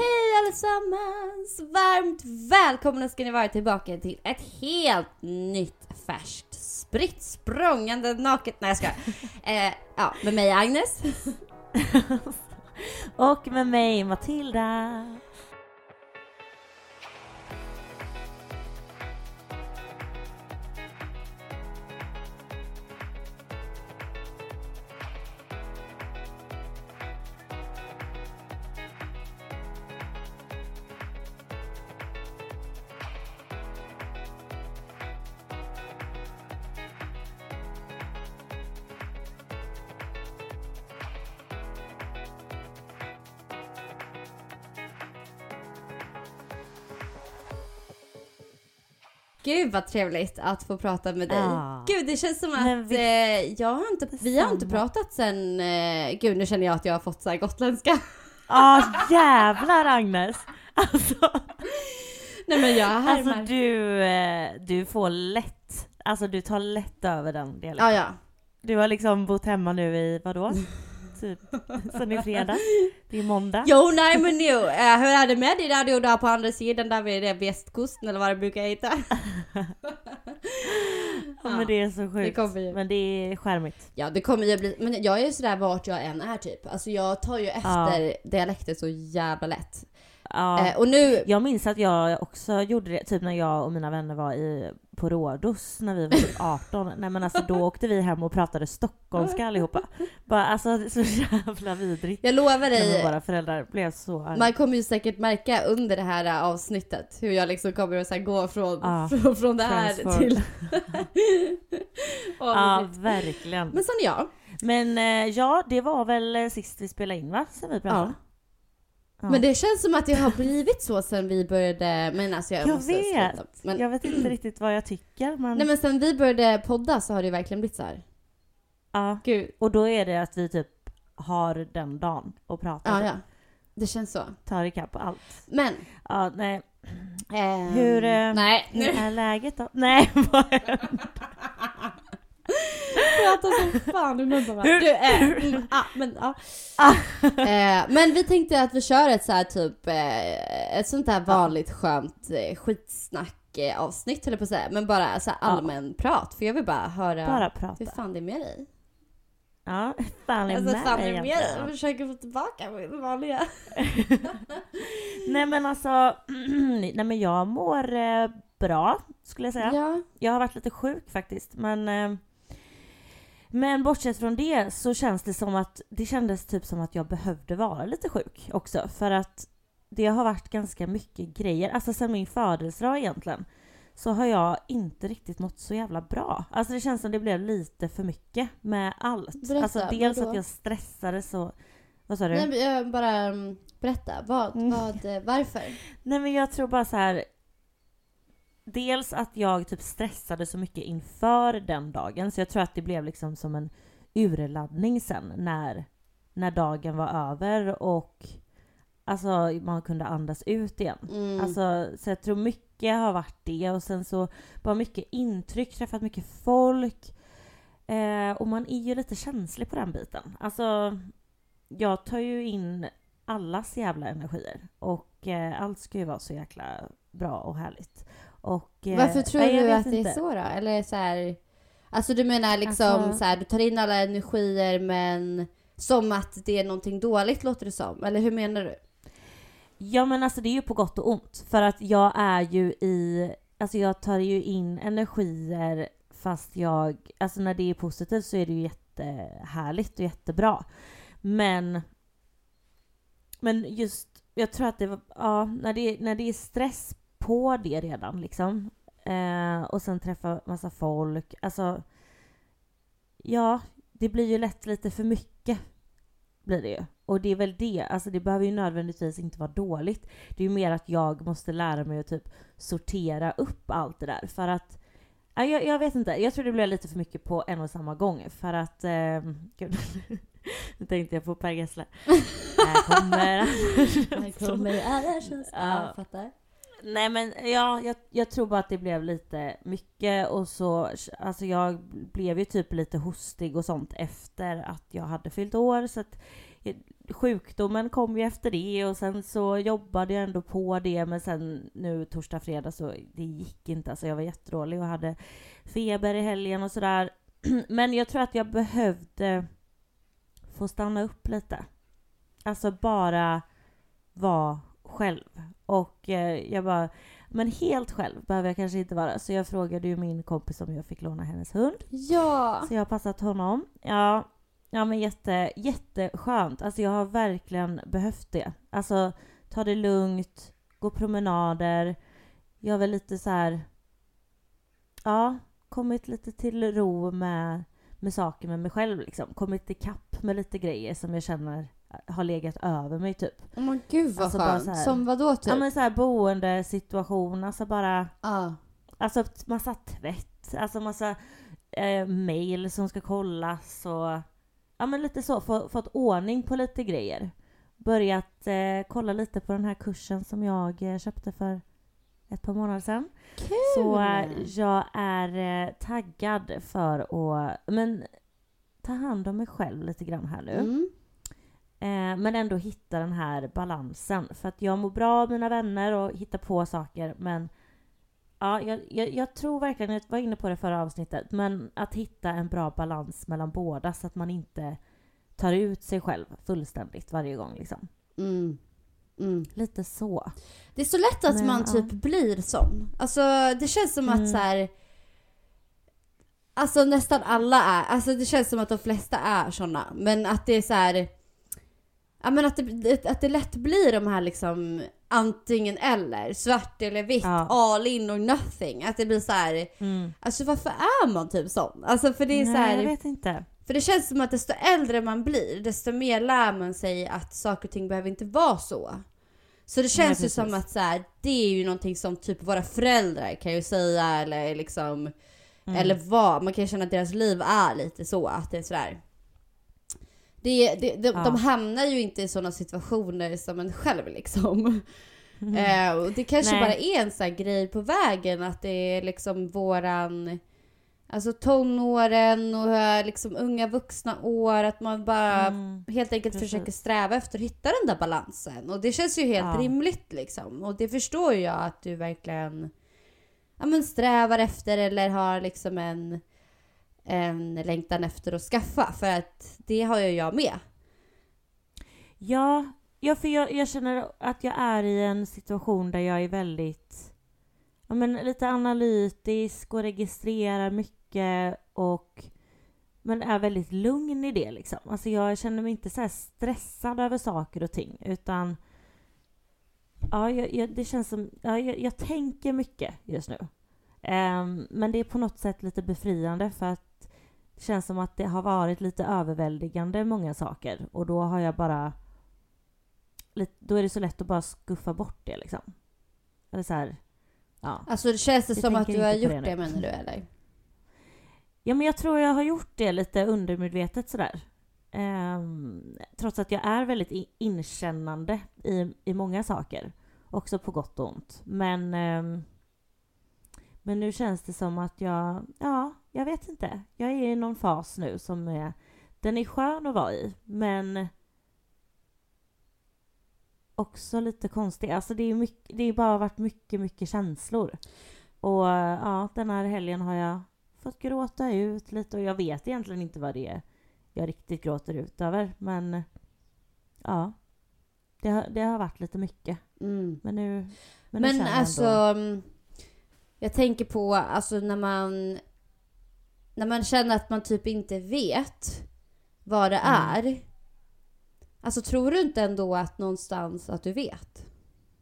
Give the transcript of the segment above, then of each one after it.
Hej allesammans! Varmt välkomna ska ni vara tillbaka till ett helt nytt färskt spritt språngande naket... Nej jag skojar. eh, Ja, med mig Agnes. Och med mig Matilda. Gud vad trevligt att få prata med dig. Ja. Gud det känns som att visst. eh, jag har inte, vi har inte pratat sen... Eh, gud nu känner jag att jag har fått så här gotländska. Ja jävlar Agnes! Alltså, Nej men jag härmar. alltså du, eh, du får lätt, alltså du tar lätt över den dialekten. Ja ja. Du har liksom bott hemma nu i vadå? Typ sen i fredag? Det är måndag. Jo nej men nu, eh, hur är det med dig där du där på andra sidan där vid det västkusten eller vad det brukar heta? Ja, men det är så Det sjukt. kommer ju. Men det är charmigt. Ja det kommer ju bli, men jag är ju sådär vart jag än är typ. Alltså jag tar ju efter dialekter så jävla lätt. Ja. Eh, och nu, Jag minns att jag också gjorde det, typ när jag och mina vänner var i, på Rhodos när vi var typ 18. Nej men alltså då åkte vi hem och pratade stockholmska allihopa. Bara alltså så jävla vidrigt. jag lovar dig, våra föräldrar blev så man kommer ju säkert märka under det här äh, avsnittet hur jag liksom kommer att så gå från, Ja, från, från det här transform. till... Åh, Ja fint. verkligen. Men sån är jag. Men eh, ja, det var väl sist vi spelade in va? Sen vi pratade. Ja. Men det känns som att det har blivit så sen vi började, men alltså jag, Jag måste vet. sluta. Men, Jag vet inte riktigt vad jag tycker men... Nej men sen vi började podda så har det verkligen blivit så här. ja. Gud. Och då är det att vi typ har den dagen och pratar. Ja, ja. Det känns så. Tar ikapp allt. Men. Ja, nej. ehm, Hur, eh, Nej. Hur är läget då? Nej, vad pratar som fan du nu bara. Hur- Du, eh, mm, ah, men ja. Ah. eh, men vi tänkte att vi kör ett så här typ, eh, ett sånt här vanligt skönt eh, skitsnack eh, avsnitt jag på att säga. Men bara så här allmän prat. För jag vill bara höra Bara prata. hur fan det är med dig. Ja, fan är Alltså med fan dig med dig. Jag försöker få tillbaka min vanliga. Nej men alltså, nej men jag mår eh, bra skulle jag säga. Ja. Jag har varit lite sjuk faktiskt men eh, men bortsett från det så känns det som att det kändes typ som att jag behövde vara lite sjuk också för att det har varit ganska mycket grejer, alltså sen min födelsedag egentligen så har jag inte riktigt mått så jävla bra. Alltså det känns som det blev lite för mycket med allt. Berätta, alltså dels vadå? att jag stressade så... Vad sa du? Nej, jag bara mm, berätta. Vad, Mm. vad, eh, varför? Nej men jag tror bara så här. Dels att jag typ stressade så mycket inför den dagen så jag tror att det blev liksom som en urladdning sen när, när dagen var över och alltså man kunde andas ut igen. Mm. Alltså, så jag tror mycket har varit det och sen så bara mycket intryck, träffat mycket folk. Eh, och man är ju lite känslig på den biten. Alltså, jag tar ju in allas jävla energier och eh, allt ska ju vara så jäkla bra och härligt. Och, eh, Varför tror nej, du att det är inte. så då? Eller så här, alltså du menar liksom Alltså- så här, du tar in alla energier men som att det är någonting dåligt låter det som. Eller hur menar du? Ja men alltså det är ju på gott och ont. För att jag är ju i, alltså jag tar ju in energier fast jag, alltså när det är positivt så är det ju jättehärligt och jättebra. Men, men just, jag tror att det var, ja, när det, när det är stress på det redan liksom. Eh, och sen träffa massa folk, alltså ja, det blir ju lätt lite för mycket blir det ju. Och det är väl det, alltså det behöver ju nödvändigtvis inte vara dåligt. Det är ju mer att jag måste lära mig att typ sortera upp allt det där. För att, ja, jag, jag vet inte, jag tror det blir lite för mycket på en och samma gång. För att, eh, gud, nu tänkte jag på Per Gessle. Här kommer Här kommer alla känslor. Ja. Ja, fattar. Nej men ja, jag, jag tror bara att det blev lite mycket och så, alltså jag blev ju typ lite hostig och sånt efter att jag hade fyllt år så att sjukdomen kom ju efter det och sen så jobbade jag ändå på det men sen nu torsdag, fredag så det gick inte alltså jag var jättedålig och hade feber i helgen och sådär. Men jag tror att jag behövde få stanna upp lite. Alltså bara vara själv. Och eh, jag bara, men helt själv behöver jag kanske inte vara. Så jag frågade ju min kompis om jag fick låna hennes hund. Ja. Så jag har passat honom. Ja, ja men jätte, jätteskönt. Alltså jag har verkligen behövt det. Alltså ta det lugnt, gå promenader. Jag har väl lite så här. Ja, kommit lite till ro med, med saker med mig själv liksom. Kommit ikapp med lite grejer som jag känner har legat över mig typ. Oh men gud vad Alltså, bara skönt. så här- Som vadå typ? Ja men så här boendesituation, alltså bara Ja. Alltså massa tvätt, alltså massa eh, mail som ska kollas och ja men lite så, få, fått ordning på lite grejer. Börjat eh, kolla lite på den här kursen som jag eh, köpte för ett par månader sedan. Kul! Så eh, jag är eh, taggad för att men, ta hand om mig själv lite grann här nu. Mm. Eh, men ändå hitta den här balansen. För att jag mår bra av mina vänner och hittar på saker men Ja, jag, jag, jag tror verkligen, jag var inne på det förra avsnittet, men att hitta en bra balans mellan båda så att man inte tar ut sig själv fullständigt varje gång liksom. Mm. Mm. Lite så. Det är så lätt att Men, man ja. typ blir sån. Alltså det känns som Mm. att så här. Alltså nästan alla är, alltså det känns som att de flesta är såna. Men att det är så här. Ja men att det, att det lätt blir de här liksom antingen eller, svart eller vitt, Ja. all in or nothing. Att det blir så här. Mm. alltså varför är man typ sån? Alltså för det är så Nej, här. jag vet inte. För det känns som att desto äldre man blir, desto mer lär man sig att saker och ting behöver inte vara så. Så det känns Nej, ju som att så här, det är ju någonting som typ våra föräldrar kan ju säga eller liksom, Mm. eller vad, man kan ju känna att deras liv är lite så, att det är sådär. Det, det, de, Ja. de hamnar ju inte i sådana situationer som en själv liksom. Mm. Eh, och det kanske Nej. bara är en sån grej på vägen att det är liksom våran Alltså tonåren och eh, liksom unga vuxna år, att man bara Mm. helt enkelt precis. försöker sträva efter att hitta den där balansen. Och det känns ju helt Ja. rimligt liksom. Och det förstår jag att du verkligen ja, men strävar efter eller har liksom en, en längtan efter att skaffa. För att det har ju jag med. Ja, ja för jag, jag känner att jag är i en situation där jag är väldigt ja, men lite analytisk och registrerar mycket och men är väldigt lugn i det liksom. Alltså jag känner mig inte så här stressad över saker och ting utan ja, jag, jag, det känns som, ja, jag, jag tänker mycket just nu. Um, men det är på något sätt lite befriande för att känns som att det har varit lite överväldigande många saker och då har jag bara då är det så lätt att bara skuffa bort det liksom. Eller så här, ja. Alltså det känns det Jag som att du har gjort det det, menar du eller? Ja men jag tror jag har gjort det lite undermedvetet sådär. Ehm, trots att jag är väldigt inkännande i, i många saker. Också på gott och ont. Men, ehm, men nu känns det som att jag, ja, jag vet inte. Jag är i någon fas nu som är, den är skön att vara i, men också lite konstig. Alltså det är mycket, det har bara varit mycket, mycket känslor. Och ja, den här helgen har jag fått gråta ut lite och jag vet egentligen inte vad det är jag riktigt gråter ut över. Men ja, det har, det har varit lite mycket. Mm. Men nu, men Men, alltså, ändå, mm, jag tänker på alltså när man när man känner att man typ inte vet vad det Mm. är. Alltså tror du inte ändå att någonstans att du vet?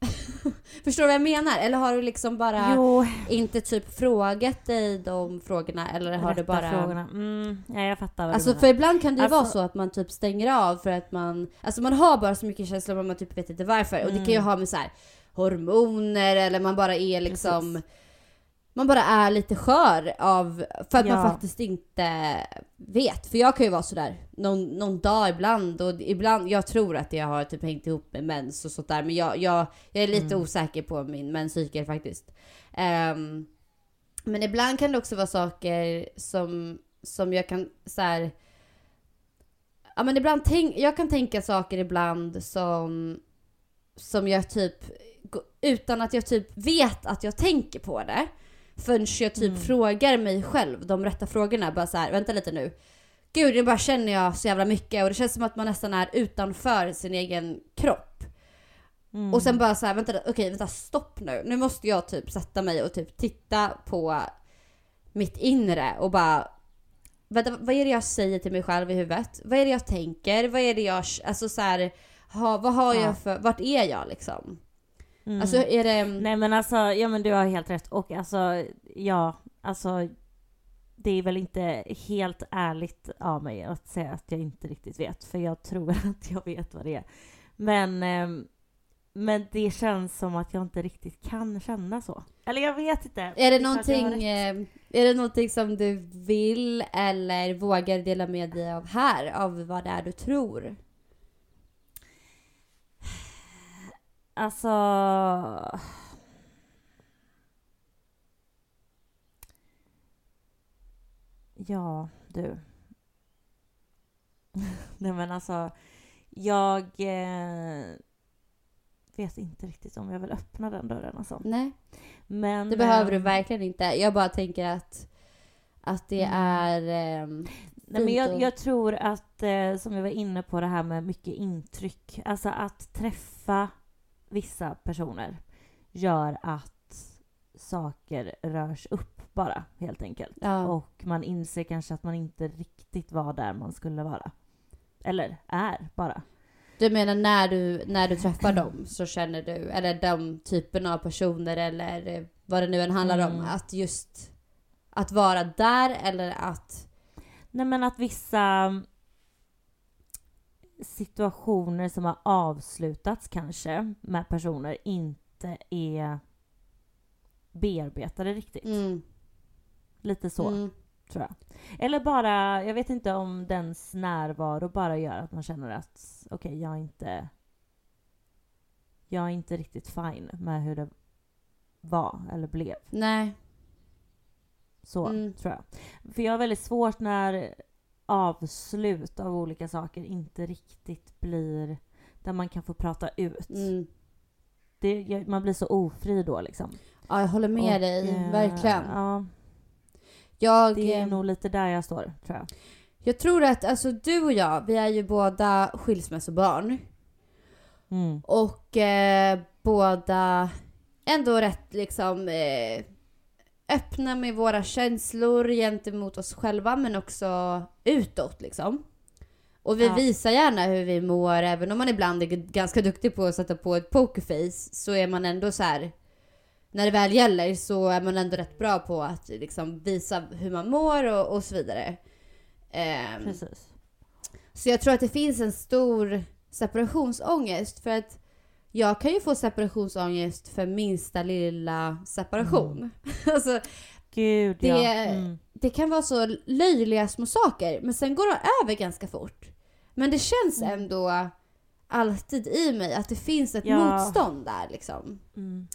Förstår du vad jag menar? Eller har du liksom bara Jo, inte typ frågat dig de frågorna eller har du rätta bara... frågorna. Mm, ja, jag fattar vad Alltså du för menar. ibland kan det ju Alltså- vara så att man typ stänger av för att man, alltså man har bara så mycket känslor men man typ vet inte varför. Och det kan ju Mm. ha med så här hormoner eller man bara är liksom, Precis. Man bara är lite skör av, för att man Ja. faktiskt inte vet. För jag kan ju vara sådär någon, någon dag ibland och ibland, jag tror att jag har typ hängt ihop med mens och sånt där men jag, jag, jag är lite Mm. osäker på min menscykel faktiskt. Ehm, men ibland kan det också vara saker som, som jag kan så här. Ja men ibland tänk, jag kan tänka saker ibland som, som jag typ, utan att jag typ vet att jag tänker på det. Förrän jag typ Mm. frågar mig själv de rätta frågorna. Bara så här, vänta lite nu. Gud, nu bara känner jag så jävla mycket och det känns som att man nästan är utanför sin egen kropp. Mm. Och sen bara så här, vänta, okej, vänta, stopp nu. Nu måste jag typ sätta mig och typ titta på mitt inre och bara Vänta, vad är det jag säger till mig själv i huvudet? Vad är det jag tänker? Vad är det jag, alltså så här, ha, vad har Ja. jag för, vart är jag liksom? Mm. Alltså är det... Nej men alltså, ja men du har helt rätt. Och alltså, ja, alltså det är väl inte helt ärligt av mig att säga att jag inte riktigt vet, för jag tror att jag vet vad det är. Men, ehm, men det känns som att jag inte riktigt kan känna så. Eller jag vet inte. Är det någonting, eh, är det någonting som du vill eller vågar dela med dig av här? Av vad det är du tror? Alltså... Ja, du. Nej men alltså, jag eh, vet inte riktigt om jag vill öppna den dörren alltså. Nej, Men... det behöver du eh, verkligen inte. Jag bara tänker att, att det Mm. är... ehm, Nej, men jag, jag tror att, eh, som jag var inne på det här med mycket intryck, alltså att träffa vissa personer gör att saker rörs upp bara, helt enkelt. ja. Och man inser kanske att man inte riktigt var där man skulle vara. Eller är bara. Du menar när du, när du träffar dem så känner du, eller de typerna av personer eller vad det nu än handlar om, Mm. att just att vara där eller att... Nej men att vissa situationer som har avslutats kanske med personer inte är bearbetade riktigt. Mm, Lite så. mm, tror jag. Eller bara, jag vet inte om dens närvaro bara gör att man känner att okej, jag är inte jag är inte riktigt fine med hur det var eller blev. nej. Så Mm. tror jag. För jag har väldigt svårt när avslut av olika saker inte riktigt blir där man kan få prata ut. Mm. Det, man blir så ofri då liksom. Ja, jag håller med Och, dig, eh, verkligen. Ja, Jag, det är eh, nog lite där jag står, tror jag. jag tror att alltså, du och jag, vi är ju båda skilsmässobarn. Mm. Och eh, båda ändå rätt liksom eh, öppna med våra känslor gentemot oss själva men också utåt liksom. Och vi Ja. visar gärna hur vi mår, även om man ibland är ganska duktig på att sätta på ett pokerface så är man ändå så här. När det väl gäller så är man ändå rätt bra på att liksom visa hur man mår och, och så vidare. Ehm, Precis. så jag tror att det finns en stor separationsångest för att jag kan ju få separationsångest för minsta lilla separation. alltså, Gud Det- ja. Mm. det kan vara så löjliga små saker men sen går det över ganska fort. Men det känns Mm. ändå alltid i mig att det finns ett Ja. motstånd där liksom. Mm.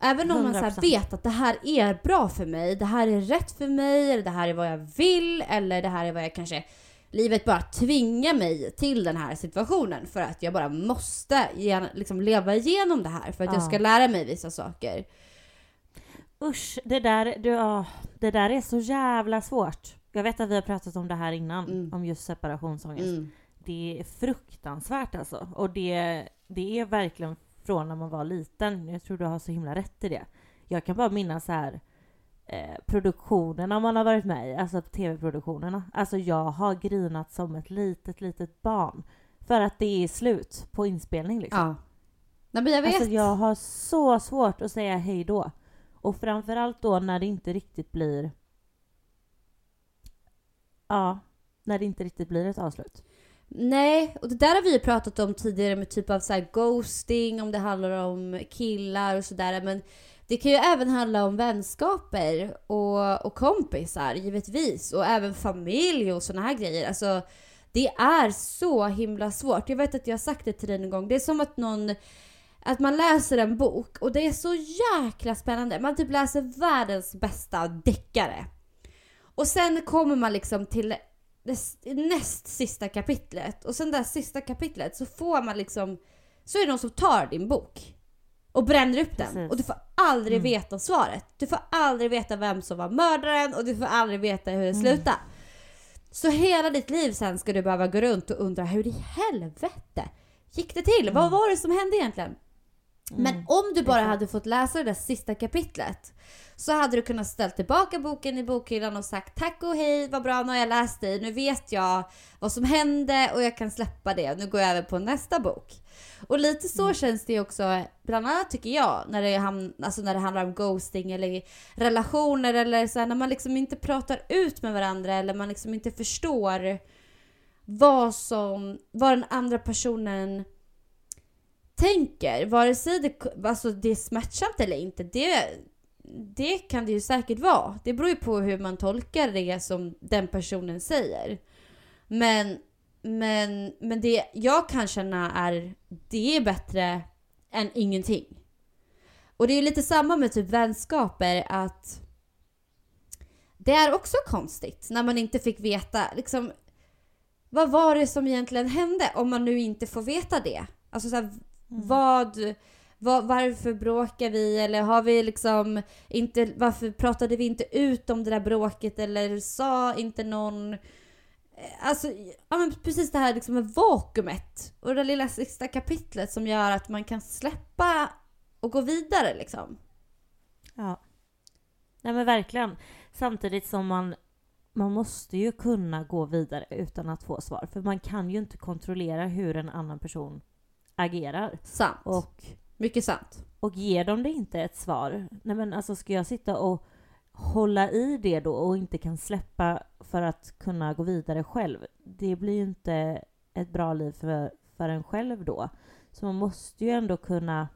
Även om man så 100%. vet att det här är bra för mig, det här är rätt för mig, eller det här är vad jag vill, eller det här är vad jag kanske... Livet bara tvingar mig till den här situationen för att jag bara måste gen- liksom leva igenom det här för att jag Ja. ska lära mig vissa saker. Usch, det där, du, åh, det där är så jävla svårt. Jag vet att vi har pratat om det här innan, Mm. om just separationsångest. Mm. Det är fruktansvärt alltså. Och det, det är verkligen från när man var liten. Jag tror du har så himla rätt i det. Jag kan bara minnas så här eh, produktionerna man har varit med i, alltså tv-produktionerna. Alltså jag har grinat som ett litet, litet barn. För att det är slut på inspelning liksom. Ja. Nej men jag vet. Alltså jag har så svårt att säga hej då. Och framförallt då när det inte riktigt blir... Ja, när det inte riktigt blir ett avslut. Nej, och det där har vi ju pratat om tidigare med typ av så här ghosting, om det handlar om killar och sådär. Men det kan ju även handla om vänskaper och, och kompisar givetvis. Och även familj och såna här grejer. Alltså, det är så himla svårt. Jag vet att jag har sagt det till dig en gång. Det är som att någon att man läser en bok och det är så jäkla spännande. Man typ läser världens bästa deckare. Och sen kommer man liksom till det näst sista kapitlet och sen det sista kapitlet så får man liksom så är det någon som tar din bok och bränner upp den Precis. och du får aldrig Mm. veta svaret. Du får aldrig veta vem som var mördaren och du får aldrig veta hur det slutar. Så hela ditt liv sen ska du behöva gå runt och undra hur i helvete gick det till? Vad var det som hände egentligen? Men om du bara hade fått läsa det där sista kapitlet så hade du kunnat ställa tillbaka boken i bokhyllan och sagt tack och hej, vad bra, nu har jag läst dig, nu vet jag vad som hände och jag kan släppa det, nu går jag över på nästa bok. Och lite så känns det också, bland annat tycker jag, när det, ham- alltså när det handlar om ghosting eller relationer eller så här, när man liksom inte pratar ut med varandra eller man liksom inte förstår vad som, vad den andra personen tänker, vare sig det, alltså det är smärtsamt eller inte, det, det kan det ju säkert vara. Det beror ju på hur man tolkar det som den personen säger. Men, men, men det jag kan känna är, det är bättre än ingenting. Och det är ju lite samma med typ vänskaper att det är också konstigt när man inte fick veta liksom vad var det som egentligen hände om man nu inte får veta det? Alltså så här, vad, vad, varför bråkar vi eller har vi liksom inte, varför pratade vi inte ut om det där bråket eller sa inte någon eh, Alltså, ja men precis det här liksom med vakuumet och det lilla sista kapitlet som gör att man kan släppa och gå vidare liksom. Ja. Nej men verkligen. Samtidigt som man, man måste ju kunna gå vidare utan att få svar. För man kan ju inte kontrollera hur en annan person agerar. Sant. Och, Mycket sant. och ger de det inte ett svar, nej men alltså ska jag sitta och hålla i det då och inte kan släppa för att kunna gå vidare själv. Det blir ju inte ett bra liv för, för en själv då. Så man måste ju ändå kunna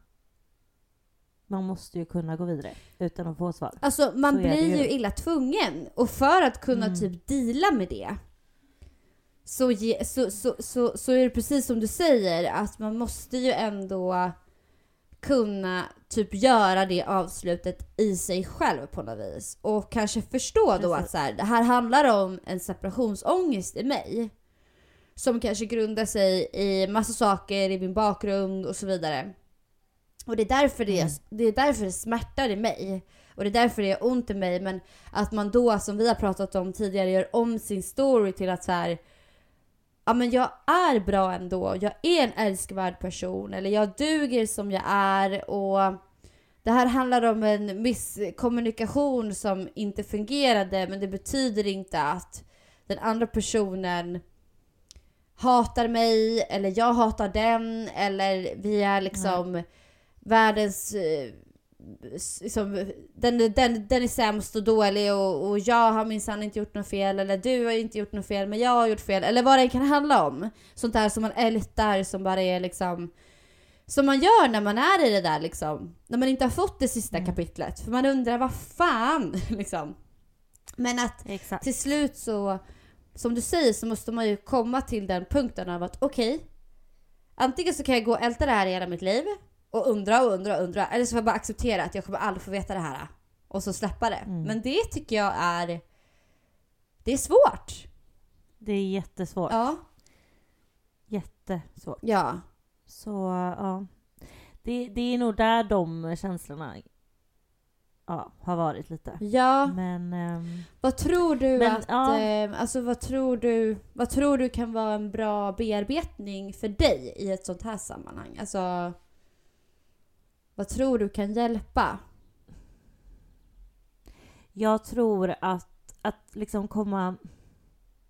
man måste ju kunna gå vidare utan att få svar. Alltså man Så är det blir ju ju. illa tvungen och för att kunna Mm. typ deala med det så, ge, så, så, så, så är det precis som du säger att man måste ju ändå kunna typ göra det avslutet i sig själv på något vis. Och kanske förstå då att så här, det här handlar om en separationsångest i mig. Som kanske grundar sig i massa saker i min bakgrund och så vidare. Och det är därför det, Mm. det, är därför det smärtar i mig. Och det är därför det gör ont i mig. Men att man då, som vi har pratat om tidigare, gör om sin story till att så här. Ja men jag är bra ändå. Jag är en älskvärd person. Eller jag duger som jag är. Och det här handlar om en misskommunikation som inte fungerade. Men det betyder inte att den andra personen hatar mig eller jag hatar den eller vi är liksom världens eh, liksom, den, den, den är sämst och dålig och, och jag har minsann inte gjort något fel eller du har inte gjort något fel men jag har gjort fel eller vad det kan handla om. Sånt där som man ältar som bara är liksom som man gör när man är i det där liksom. När man inte har fått det sista kapitlet. För man undrar vad fan liksom. Men att Exakt. till slut så, som du säger, så måste man ju komma till den punkten av att okej, antingen så kan jag gå och älta det här i hela mitt liv och undra och undra och undra, eller så får jag bara acceptera att jag kommer aldrig få veta det här och så släppa det. Mm. Men det tycker jag är, det är svårt. Det är jättesvårt. Ja. Jättesvårt. Ja. Så ja. Det, det är nog där de känslorna ja, har varit lite. Ja. Men ehm, Vad tror du Men, att, ja. eh, alltså vad tror du, vad tror du kan vara en bra bearbetning för dig i ett sånt här sammanhang? Alltså, vad tror du kan hjälpa? jag tror att, att liksom komma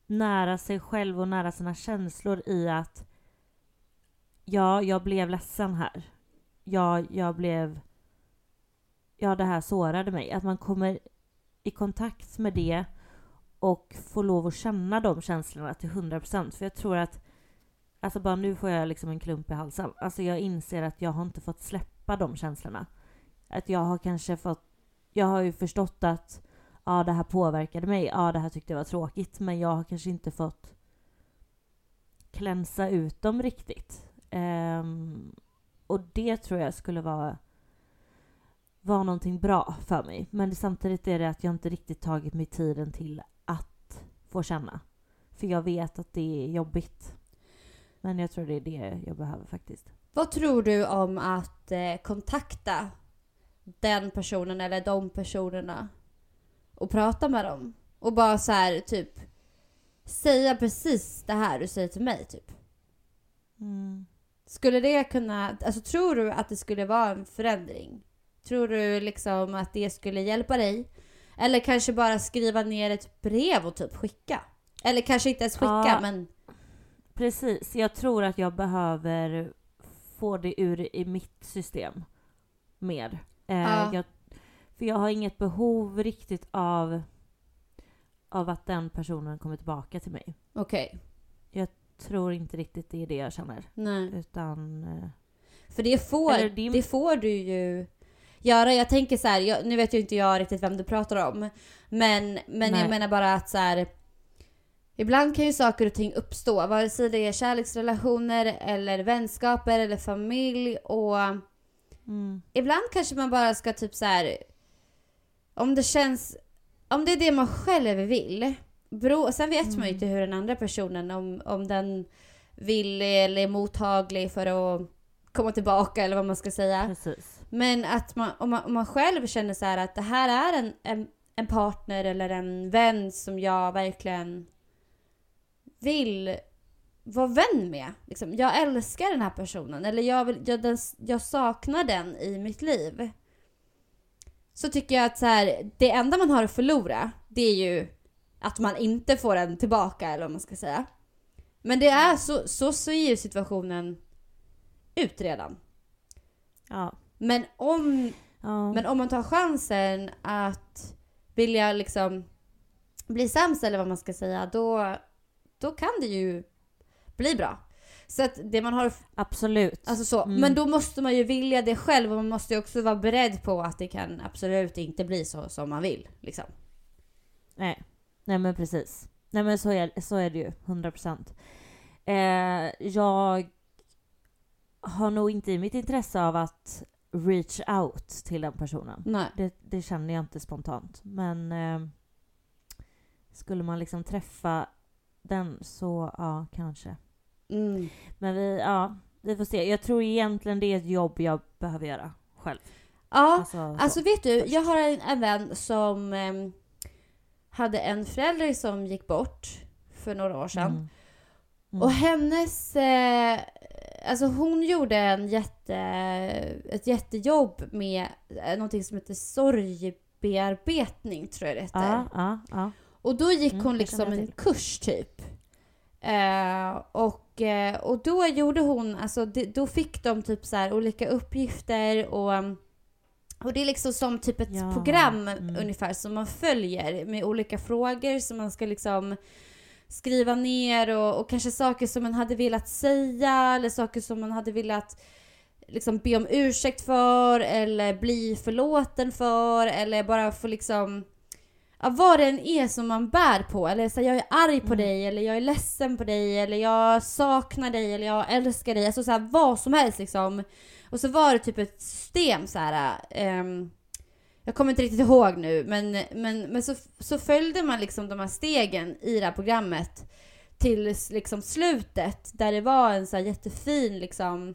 nära sig själv och nära sina känslor i att ja, jag blev ledsen här. ja, jag blev... Ja, det här sårade mig. Att man kommer i kontakt med det och får lov att känna de känslorna till 100%. För jag tror att, alltså bara nu får jag liksom en klump i halsen. Alltså jag inser att jag har inte fått släppa de känslorna. Att jag har kanske fått, jag har ju förstått att ja, det här påverkade mig, ja, det här tyckte jag var tråkigt, men jag har kanske inte fått klänsa ut dem riktigt. Um, och det tror jag skulle vara, var någonting bra för mig. Men samtidigt är det att jag inte riktigt tagit mig tiden till att få känna. För jag vet att det är jobbigt. Men jag tror det är det jag behöver faktiskt. Vad tror du om att eh, kontakta den personen eller de personerna och prata med dem? Och bara så här, typ säga precis det här du säger till mig, typ. Mm. Skulle det kunna, alltså tror du att det skulle vara en förändring? Tror du liksom att det skulle hjälpa dig? Eller kanske bara skriva ner ett brev och typ skicka? Eller kanske inte ens skicka, Ja. men Precis, jag tror att jag behöver få det ur i mitt system mer. Eh, Ja. jag, för jag har inget behov riktigt av, av att den personen kommer tillbaka till mig. okej. Tror inte riktigt det är det jag känner. Nej. Utan... Eh, För det får, din- det får du ju göra. Jag tänker så här, jag, nu vet ju inte jag riktigt vem du pratar om. Men, men jag menar bara att så här. Ibland kan ju saker och ting uppstå, vare sig det är kärleksrelationer eller vänskaper eller familj och mm, ibland kanske man bara ska typ så här. Om det känns, om det är det man själv vill. Bero, sen vet man ju Mm. inte hur den andra personen, om, om den vill eller är mottaglig för att komma tillbaka eller vad man ska säga. precis. Men att man om, man, om man själv känner så att det här är en, en, en partner eller en vän som jag verkligen vill vara vän med. Liksom, jag älskar den här personen eller jag, vill, jag, den, jag saknar den i mitt liv. Så tycker jag att så här, det enda man har att förlora det är ju att man inte får den tillbaka eller vad man ska säga. Men det är så, så ser ju situationen ut redan. Ja. Men om ja. men om man tar chansen att vilja liksom bli sams eller vad man ska säga, då, då kan det ju bli bra. Så att det man har, Absolut. alltså så, Mm. men då måste man ju vilja det själv och man måste ju också vara beredd på att det kan absolut inte bli så som man vill. Liksom. Nej. Nej men precis. Nej men så är, så är det ju. 100 procent. Eh, jag har nog inte i mitt intresse av att reach out till den personen. Nej. Det, det känner jag inte spontant. Men eh, skulle man liksom träffa den så ja, kanske. Mm. Men vi, ja, vi får se. Jag tror egentligen det är ett jobb jag behöver göra själv. Ja, Alltså, så. Alltså vet du, jag har en, en vän som ehm, hade en förälder som gick bort för några år sedan. Mm. Mm. Och hennes... Eh, alltså hon gjorde en jätte, ett jättejobb med eh, någonting som heter sorgbearbetning, tror jag det heter. Ja, ja, ja. Och då gick Mm, hon liksom en kurs typ. Eh, och, eh, och då gjorde hon, alltså det, då fick de typ så här olika uppgifter och och det är liksom som typ ett Ja, program mm. ungefär som man följer med olika frågor som man ska liksom skriva ner och, och kanske saker som man hade velat säga eller saker som man hade velat liksom be om ursäkt för eller bli förlåten för eller bara få liksom Ja, vad det än är som man bär på. Eller så här, jag är arg på Mm. dig, eller jag är ledsen på dig, eller jag saknar dig, eller jag älskar dig. Alltså så här, vad som helst liksom. Och så var det typ ett system så här. ehm, jag kommer inte riktigt ihåg nu, men, men, men så, så följde man liksom de här stegen i det här programmet till liksom slutet där det var en så här jättefin liksom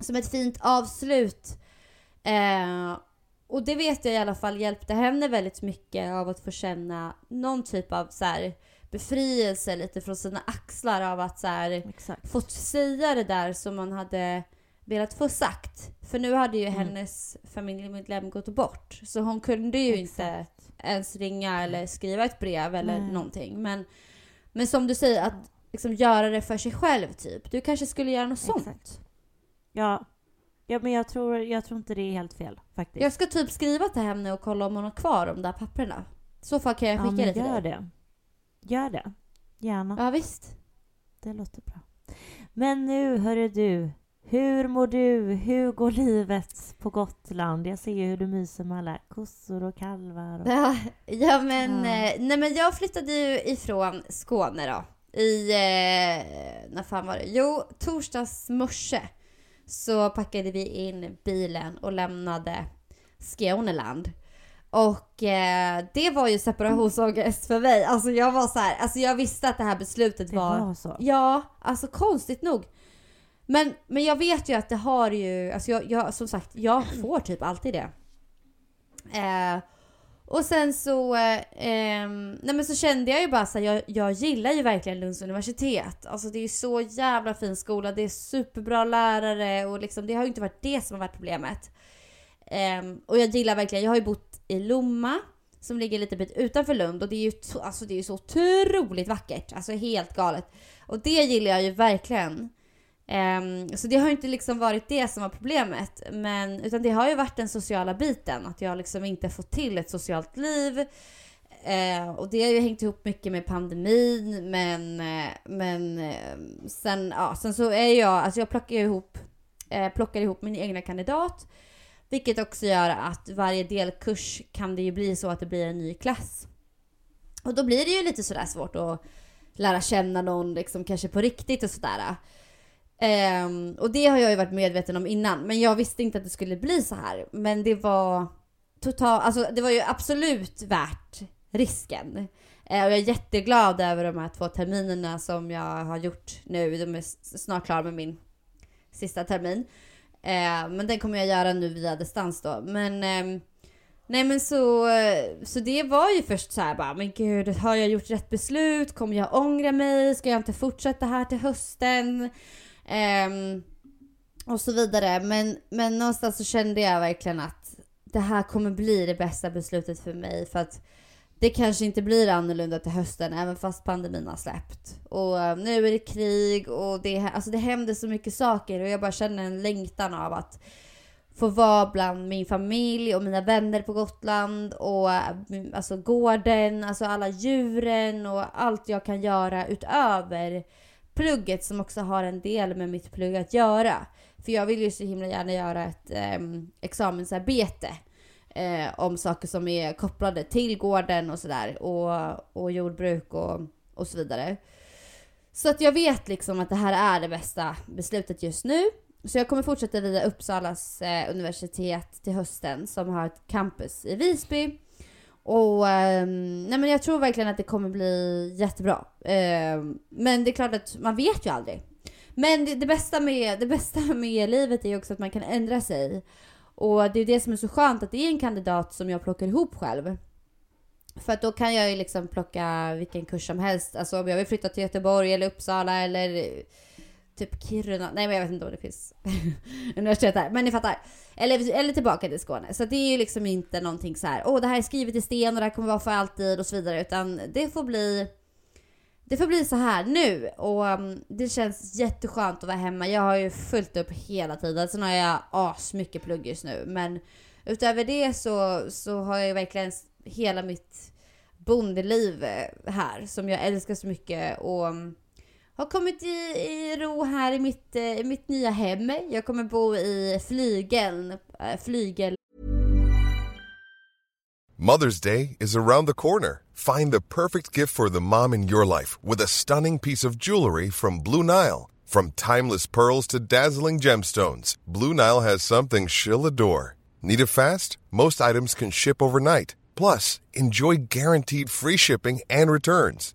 som ett fint avslut. Eh, och det vet jag i alla fall hjälpte henne väldigt mycket av att få känna någon typ av så här befrielse lite från sina axlar av att så här fått säga det där som man hade velat få sagt. För nu hade ju Mm. hennes familjemedlem gått bort. Så hon kunde ju inte Exakt. ens ringa eller skriva ett brev eller Nej. någonting. Men, men som du säger, att liksom göra det för sig själv typ. Du kanske skulle göra något sånt. Exakt. Ja, Ja, men jag tror, jag tror inte det är helt fel faktiskt. Jag ska typ skriva till henne och kolla om hon har kvar de där papperna. I så fall kan jag ja, skicka men det till gör dig. det. Gör det. Gärna. Ja, visst. Det låter bra. Men nu, hörru du. Hur mår du? Hur går livet på Gotland? Jag ser ju hur du myser med alla kossor och kalvar. Och... Ja, ja men, Ja. eh, nej men jag flyttade ju ifrån Skåne då. I, eh, när fan var det? Jo, torsdags morse så packade vi in bilen och lämnade Skåneland. Och eh, det var ju separationsångest för mig. Alltså jag var så här, alltså jag visste att det här beslutet Det var... var så. Ja, alltså konstigt nog. Men, men jag vet ju att det har ju, alltså jag, jag, som sagt, jag får typ alltid det. Eh, och sen så, eh, nej men så kände jag ju bara att jag, jag gillar ju verkligen Lunds universitet. Alltså det är ju så jävla fin skola, det är superbra lärare och liksom, det har ju inte varit det som har varit problemet. Eh, och jag gillar verkligen, jag har ju bott i Lomma som ligger lite bit utanför Lund och det är ju alltså det är ju så otroligt vackert, alltså helt galet. Och det gillar jag ju verkligen. Um, så det har inte liksom varit det som var problemet, men, utan det har ju varit den sociala biten, att jag liksom inte fått till ett socialt liv. Uh, och det har ju hängt ihop mycket med pandemin, men, uh, men uh, sen, ja, sen så är jag, alltså jag plockar ihop, eh, plockar ihop min egna kandidat, vilket också gör att varje delkurs kan det ju bli så att det blir en ny klass. Och då blir det ju lite sådär svårt att lära känna någon liksom kanske på riktigt och sådär. Um, och det har jag ju varit medveten om innan, men jag visste inte att det skulle bli så här. Men det var total, alltså det var ju absolut värt risken. Uh, och jag är jätteglad över de här två terminerna som jag har gjort nu. De är snart klara med min sista termin. Uh, men den kommer jag göra nu via distans då. Men ehm, Nej men så, så det var ju först så här bara, men gud, har jag gjort rätt beslut? Kommer jag ångra mig? Ska jag inte fortsätta här till hösten? Ehm, och så vidare. Men, men någonstans så kände jag verkligen att det här kommer bli det bästa beslutet för mig. För att det kanske inte blir annorlunda till hösten även fast pandemin har släppt. Och eh, nu är det krig och det, alltså det händer så mycket saker och jag bara känner en längtan av att få vara bland min familj och mina vänner på Gotland och eh, alltså gården, alltså alla djuren och allt jag kan göra utöver plugget som också har en del med mitt plugg att göra. För jag vill ju så himla gärna göra ett eh, examensarbete eh, om saker som är kopplade till gården och sådär och, och jordbruk och, och så vidare. Så att jag vet liksom att det här är det bästa beslutet just nu. Så jag kommer fortsätta via Uppsalas eh, universitet till hösten som har ett campus i Visby. Och ehm, nej men jag tror verkligen att det kommer bli jättebra. Ehm, men det är klart att man vet ju aldrig. Men det, det, bästa med, det bästa med livet är ju också att man kan ändra sig. Och det är det som är så skönt att det är en kandidat som jag plockar ihop själv. För att då kan jag ju liksom plocka vilken kurs som helst. Alltså om jag vill flytta till Göteborg eller Uppsala eller typ Kiruna. Nej men jag vet inte om det finns universitet där. Men ni fattar. Eller, eller tillbaka till Skåne. Så det är ju liksom inte någonting så här. åh det här är skrivet i sten och det här kommer vara för alltid och så vidare. Utan det får bli det får bli så här nu och um, det känns jätteskönt att vara hemma. Jag har ju fullt upp hela tiden. Sen har jag as mycket plugg just nu. Men utöver det så, så har jag ju verkligen hela mitt bondeliv eh, här som jag älskar så mycket och um, har kommit i, i ro här i mitt, eh, i mitt nya hem. Jag kommer bo i flygeln, eh, flygel Mother's Day is around the corner. Find the perfect gift for the mom in your life with a stunning piece of jewelry from Blue Nile. From timeless pearls to dazzling gemstones, Blue Nile has something she'll adore. Need it fast? Most items can ship overnight. Plus, enjoy guaranteed free shipping and returns.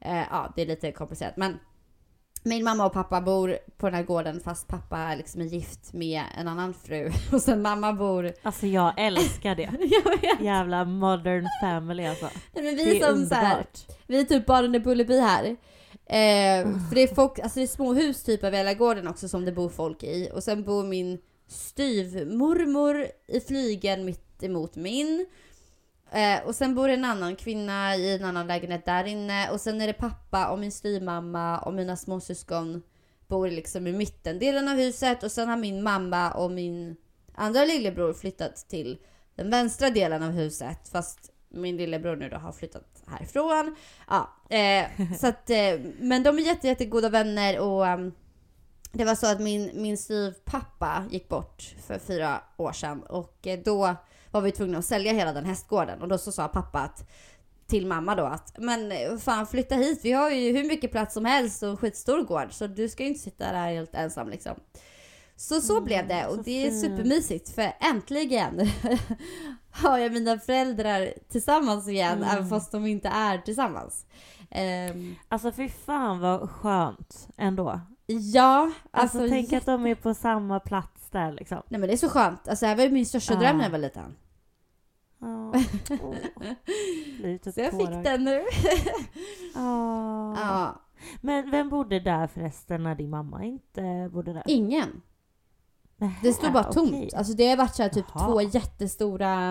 Eh, ja, det är lite komplicerat men min mamma och pappa bor på den här gården fast pappa är liksom gift med en annan fru och sen mamma bor... Alltså jag älskar det. Jag! Jävla modern family alltså. Nej, men vi Det är som så här, underbart. vi är typ barnen i Bullerby här. Eh, för det är folk, alltså det är småhus typ över hela gården också som det bor folk i. Och sen bor min styvmormor i flygen mitt emot min. Eh, och sen bor en annan kvinna i en annan lägenhet där inne. Och sen är det pappa och min styvmamma och mina småsyskon bor liksom i mittendelen av huset. Och sen har min mamma och min andra lillebror flyttat till den vänstra delen av huset. Fast min lillebror nu då har flyttat härifrån. Ja, eh, så att, eh, men de är jätte, jättegoda vänner och um, det var så att min, min styvpappa gick bort för fyra år sedan och eh, då var vi tvungna att sälja hela den hästgården och då så sa pappa att till mamma då att men fan flytta hit, vi har ju hur mycket plats som helst och en skitstor gård så du ska ju inte sitta där helt ensam liksom. Så så blev det och det är supermysigt för äntligen har jag mina föräldrar tillsammans igen även fast de inte är tillsammans. Ehm, Alltså fy fan vad skönt ändå. ja, Alltså, alltså, tänk att de är på samma plats där liksom. Nej men det är så skönt. Alltså det här var ju min största Ja. dröm när jag var liten. Blir typ Så jag tårar. fick den nu. Ja. ja, Men vem bodde där förresten när din mamma inte bodde där? ingen. Det stod bara tomt. okej. Alltså det har varit så här typ Jaha. två jättestora,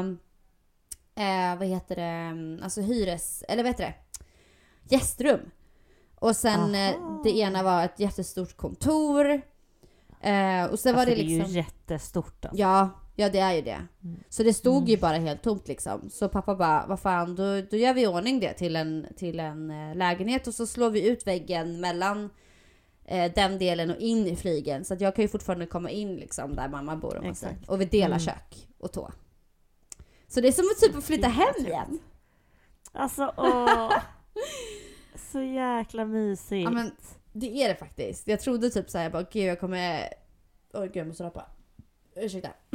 eh, vad heter det, alltså hyres, eller vad heter det? Gästrum. Och sen eh, Aha. det ena var ett jättestort kontor. Eh, och sen var alltså, det det är liksom... ju jättestort alltså. Ja, ja det är ju det. Mm. Så det stod ju bara helt tomt liksom. Så pappa bara, vad fan, då, då gör vi i ordning det till en, till en eh, lägenhet och så slår vi ut väggen mellan eh, den delen och in i flygen. Så att jag kan ju fortfarande komma in liksom där mamma bor om man säger. Exakt. Och vi delar Mm. kök och tå. Så det är som att typ att flytta hem igen. Alltså åh. Så jäkla mysigt. Ja men det är det faktiskt. Jag trodde typ såhär, jag bara gud jag kommer... Oj gud jag måste rapa. Ursäkta.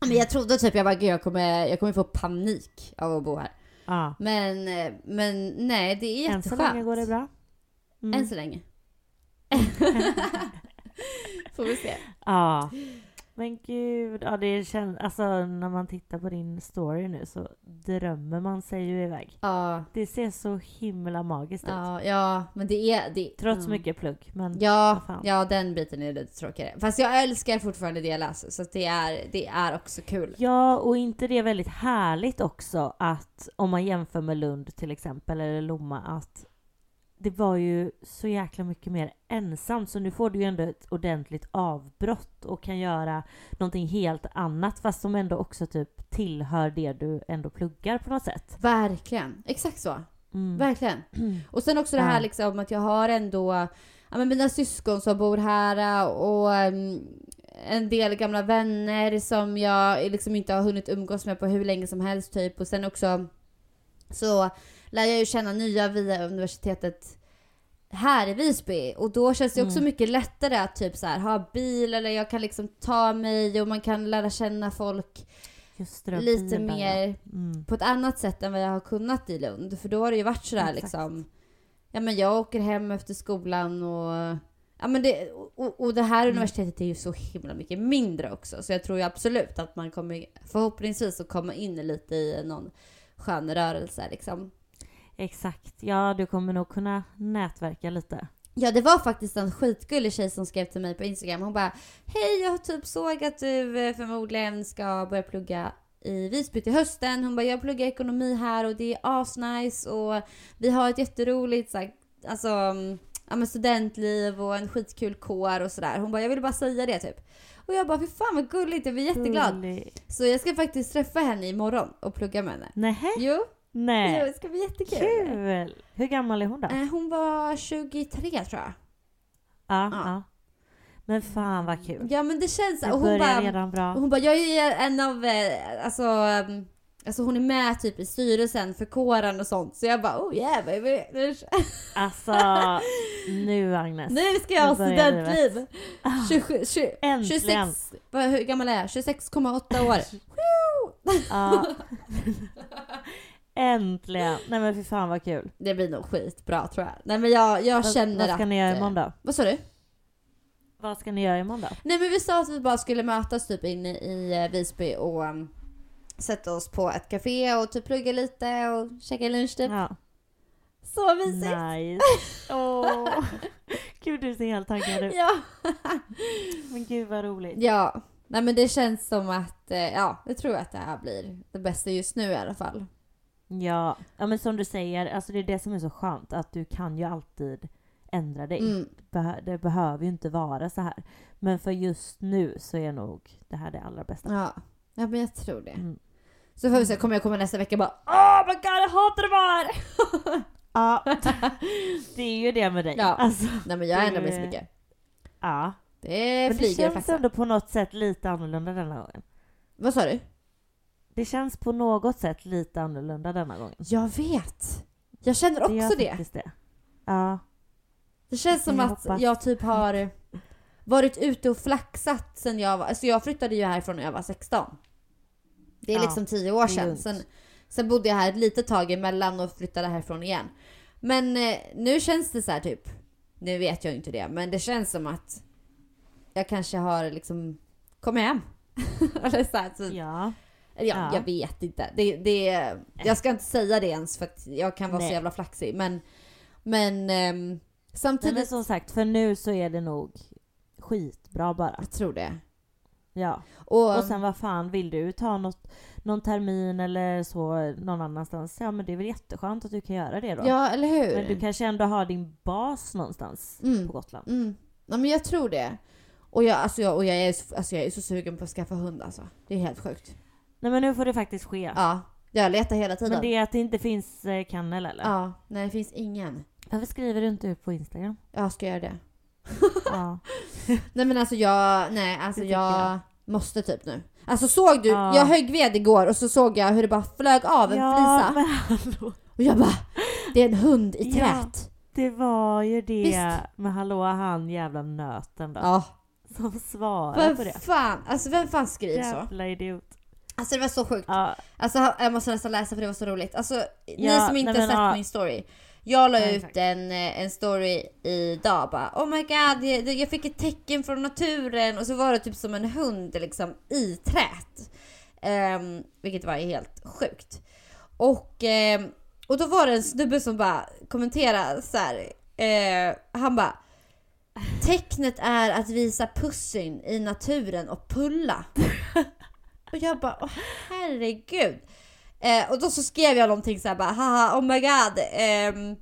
Men jag trodde typ, jag bara gud jag kommer, jag kommer få panik av att bo här. ja. Men, men nej det är Än så jätteskönt. länge går det bra. Mm. Än så länge. Får vi se. Ja. Men gud, ja det känns, alltså när man tittar på din story nu så drömmer man sig ju iväg. Ja, Det ser så himla magiskt ut. ja, ja men det är... Det, Trots ja. mycket plugg. Men Ja, ja, den biten är lite tråkigare. Fast jag älskar fortfarande det jag läser så det, är, det är också kul. Ja, och inte det är väldigt härligt också att om man jämför med Lund till exempel, eller Lomma, att det var ju så jäkla mycket mer ensamt så nu får du ju ändå ett ordentligt avbrott och kan göra någonting helt annat fast som ändå också typ tillhör det du ändå pluggar på något sätt. Verkligen, exakt så. Mm. Verkligen. Och sen också det här liksom att jag har ändå ja, men mina syskon som bor här och mm, en del gamla vänner som jag liksom inte har hunnit umgås med på hur länge som helst typ. Och sen också så lär jag ju känna nya via universitetet här i Visby och då känns det också Mm. mycket lättare att typ så här ha bil eller jag kan liksom ta mig och man kan lära känna folk det, lite bilen mer ja. Mm. på ett annat sätt än vad jag har kunnat i Lund. För då har det ju varit sådär Exakt. liksom. Ja men jag åker hem efter skolan och Ja men det, och, och det här Mm. universitetet är ju så himla mycket mindre också. Så jag tror ju absolut att man kommer förhoppningsvis att komma in lite i någon skön rörelse liksom. Exakt. Ja, du kommer nog kunna nätverka lite. Ja det var faktiskt en skitgullig tjej som skrev till mig på Instagram. Hon bara Hej jag typ såg att du eh, förmodligen ska börja plugga i Visby till hösten. Hon bara jag pluggar ekonomi här och det är asnice och vi har ett jätteroligt så här, alltså, ja, men studentliv och en skitkul kår och sådär. Hon bara jag vill bara säga det typ. Och jag bara fy fan vad gulligt, jag blir jätteglad. Gulligt. Så jag ska faktiskt träffa henne imorgon och plugga med henne. Nähä? Jo, Nej. Det ska bli jättekul. Kul! Hur gammal är hon då? Eh, Hon var 23 tror jag. Ja, ja. ja. Men fan vad kul. Ja men det känns... Det Och hon bara, redan bra. hon bara, jag är en av, eh, alltså, um, alltså hon är med typ i styrelsen för kåren och sånt. Så jag bara, oh yeah baby. Nu, Alltså, nu Agnes. nu ska jag ha studentliv. Ah, 27, 20, Äntligen. 26, vad, hur gammal är jag? 26,8 år. Ja. Äntligen! Nej men fy fan vad kul. Det blir nog skitbra tror jag. Nej men jag, jag Vad, känner vad ska att... ni göra eh, imorgon då? Vad sa du? Vad ska ni göra imorgon då? Nej men vi sa att vi bara skulle mötas typ inne i eh, Visby och um, sätta oss på ett café och typ plugga lite och käka lunch typ. Ja. Så mysigt! Nice. Åh. Gud du ser helt taggad ut. Ja. Men gud vad roligt. ja. Nej men det känns som att, eh, ja, jag tror att det här blir det bästa just nu i alla fall. Ja. ja men som du säger, alltså det är det som är så skönt att du kan ju alltid ändra dig. Mm. Det behöver ju inte vara så här. Men för just nu så är nog det här det allra bästa. Ja. ja, men jag tror det. Mm. Så får vi se, kommer jag komma nästa vecka och bara Oh my god, jag hatar det här! Ja, det är ju det med dig. Ja. Alltså, Nej men jag ändrar mig så Det- mycket. ja. Det Men det flyger och känns ändå på något sätt lite annorlunda denna gången. Vad sa du? Det känns på något sätt lite annorlunda denna gången. Jag vet! Jag känner Det också det. faktiskt det. Ja. Det känns som Jag att hoppas. jag typ har varit ute och flaxat sen jag var... Alltså jag flyttade ju härifrån när jag var 16. Det är Ja, liksom 10 år det sedan. Sen, sen bodde jag här ett litet tag emellan och flyttade härifrån igen. Men eh, nu känns det så här typ... Nu vet jag inte det, men det känns som att jag kanske har liksom kommit hem. Eller så här, typ. Ja. Ja, Ja. jag vet inte. Det, det, jag ska inte säga det ens för att jag kan vara så Nej. jävla flaxig. Men, men Nej, samtidigt... men som sagt, för nu så är det nog skitbra bara. Jag tror det. Ja. Och, Och sen vad fan, vill du ta något, någon termin eller så någon annanstans? Ja men det är väl jätteskönt att du kan göra det då. ja, eller hur? Men du kanske ändå har din bas någonstans Mm. på Gotland. Mm. Ja, men jag tror det. Och jag, alltså jag, och jag, är, så- alltså jag är så sugen på att skaffa hund alltså. Det är helt sjukt. Nej men nu får det faktiskt ske. Ja, jag letar hela tiden. men det är att det inte finns eh, kennel eller? Ja, nej det finns ingen. Varför skriver du inte ut på Instagram? Jag ska göra det. ja. Nej men alltså jag, nej alltså jag, jag. måste typ nu. Alltså såg du? Ja. Jag högg ved igår och så såg jag hur det bara flög av en ja, flisa. men hallå. Och jag bara, det är en hund i Ja. trät. Det var ju det Visst. med hallå han jävla nöten då. Ja. Som svarade på Vem det. fan, alltså vem fan skriver så? Jävla idiot. Alltså det var så sjukt. Ja, Alltså jag måste nästan läsa för det var så roligt. Alltså ni Ja, som inte har sett ja. min story. Jag la ut en, eh, en story idag bara Oh my god, jag, jag fick ett tecken från naturen och så var det typ som en hund liksom i trät. Ehm, vilket var helt sjukt. Och, ehm, och då var det en snubbe som bara kommenterade så här. eh, han bara Tecknet är att visa pussin i naturen och pulla. och jag bara, åh herregud. Eh, och då så skrev jag någonting så här bara, haha, oh my god. ehm,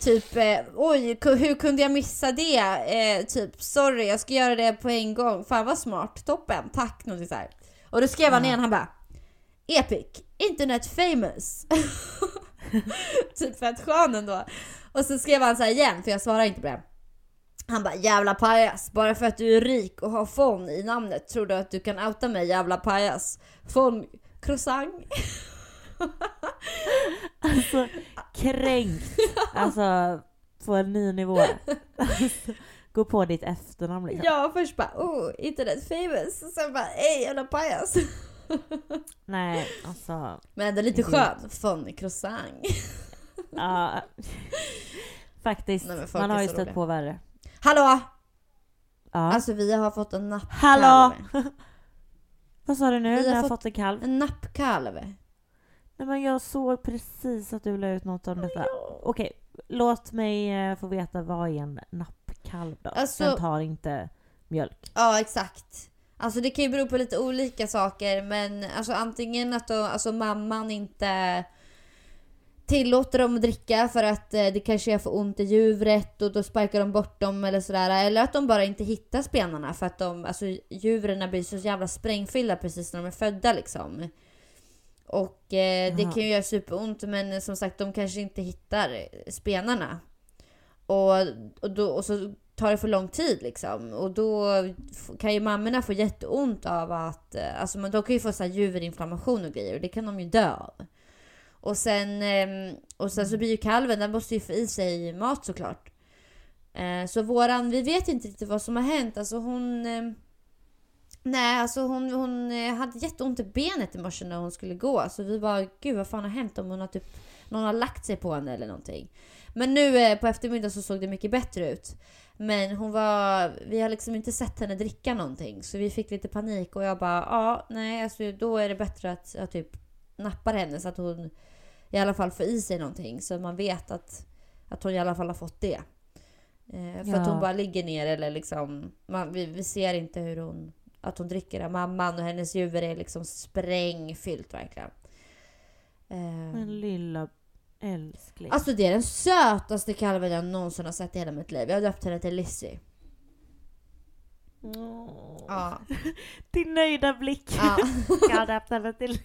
typ, eh, oj, hur kunde jag missa det? Eh, typ, sorry, jag ska göra det på en gång. Fan vad smart, toppen, tack. Någonting så här. Och då skrev han Ja. igen, han bara, epic, internet famous. typ fett skön ändå. Och så skrev han så igen, för jag svarar inte på det. Han bara jävla pajas, bara för att du är rik och har fon i namnet tror du att du kan outa mig jävla pajas. Fon croissant. alltså kränkt. Alltså på en ny nivå. Alltså, gå på ditt efternamn liksom. Ja, först bara oh, internet famous. Och sen bara ey jävla pajas. Nej, alltså. Men ändå lite Gud. skön. Fon croissant. Ja. Faktiskt. Nej, Man är har ju stött på värre. Hallå! Ja. Alltså vi har fått en nappkalv. Hallå! Vad sa du nu? Vi har jag fått- fått en kalv? En nappkalv. Nej men jag såg precis att du la ut något om detta. Okej, låt mig eh, få veta vad är en nappkalv då? Alltså- Den tar inte mjölk. Ja, exakt. Alltså det kan ju bero på lite olika saker men alltså antingen att då, alltså mamman inte tillåter dem att dricka för att eh, det kanske är för ont i djuret och då sparkar de bort dem eller sådär. Eller att de bara inte hittar spenarna för att de, alltså djuren blir så jävla sprängfyllda precis när de är födda liksom. Och eh, det kan ju göra superont men eh, som sagt de kanske inte hittar eh, spenarna. Och, och, då, och så tar det för lång tid liksom. Och då kan ju mammorna få jätteont av att, eh, alltså men de kan ju få så här juverinflammation och grejer och det kan de ju dö av. Och sen, eh, och sen så blir ju kalven, den måste ju få i sig mat såklart. Eh, så våran, vi vet inte riktigt vad som har hänt. Alltså hon... Eh, nej, alltså hon, hon eh, hade jätteont i benet i morse när hon skulle gå. Så vi bara, gud vad fan har hänt om hon har typ... Någon har lagt sig på henne eller någonting. Men nu eh, på eftermiddagen så såg det mycket bättre ut. Men hon var... Vi har liksom inte sett henne dricka någonting. Så vi fick lite panik och jag bara, ja nej alltså då är det bättre att jag typ nappar henne så att hon i alla fall får i sig någonting. Så man vet att, att hon i alla fall har fått det. Eh, för att Ja. hon bara ligger ner eller liksom, man, vi, vi ser inte hur hon, att hon dricker det. Mamman och hennes huvud är liksom sprängfyllt verkligen. Eh, Men lilla älskling. alltså det är den sötaste kalven jag någonsin har sett i hela mitt liv. Jag har döpt henne till Lizzie. Åh. Ja. Din nöjda blick. ja. Jag hade haft henne till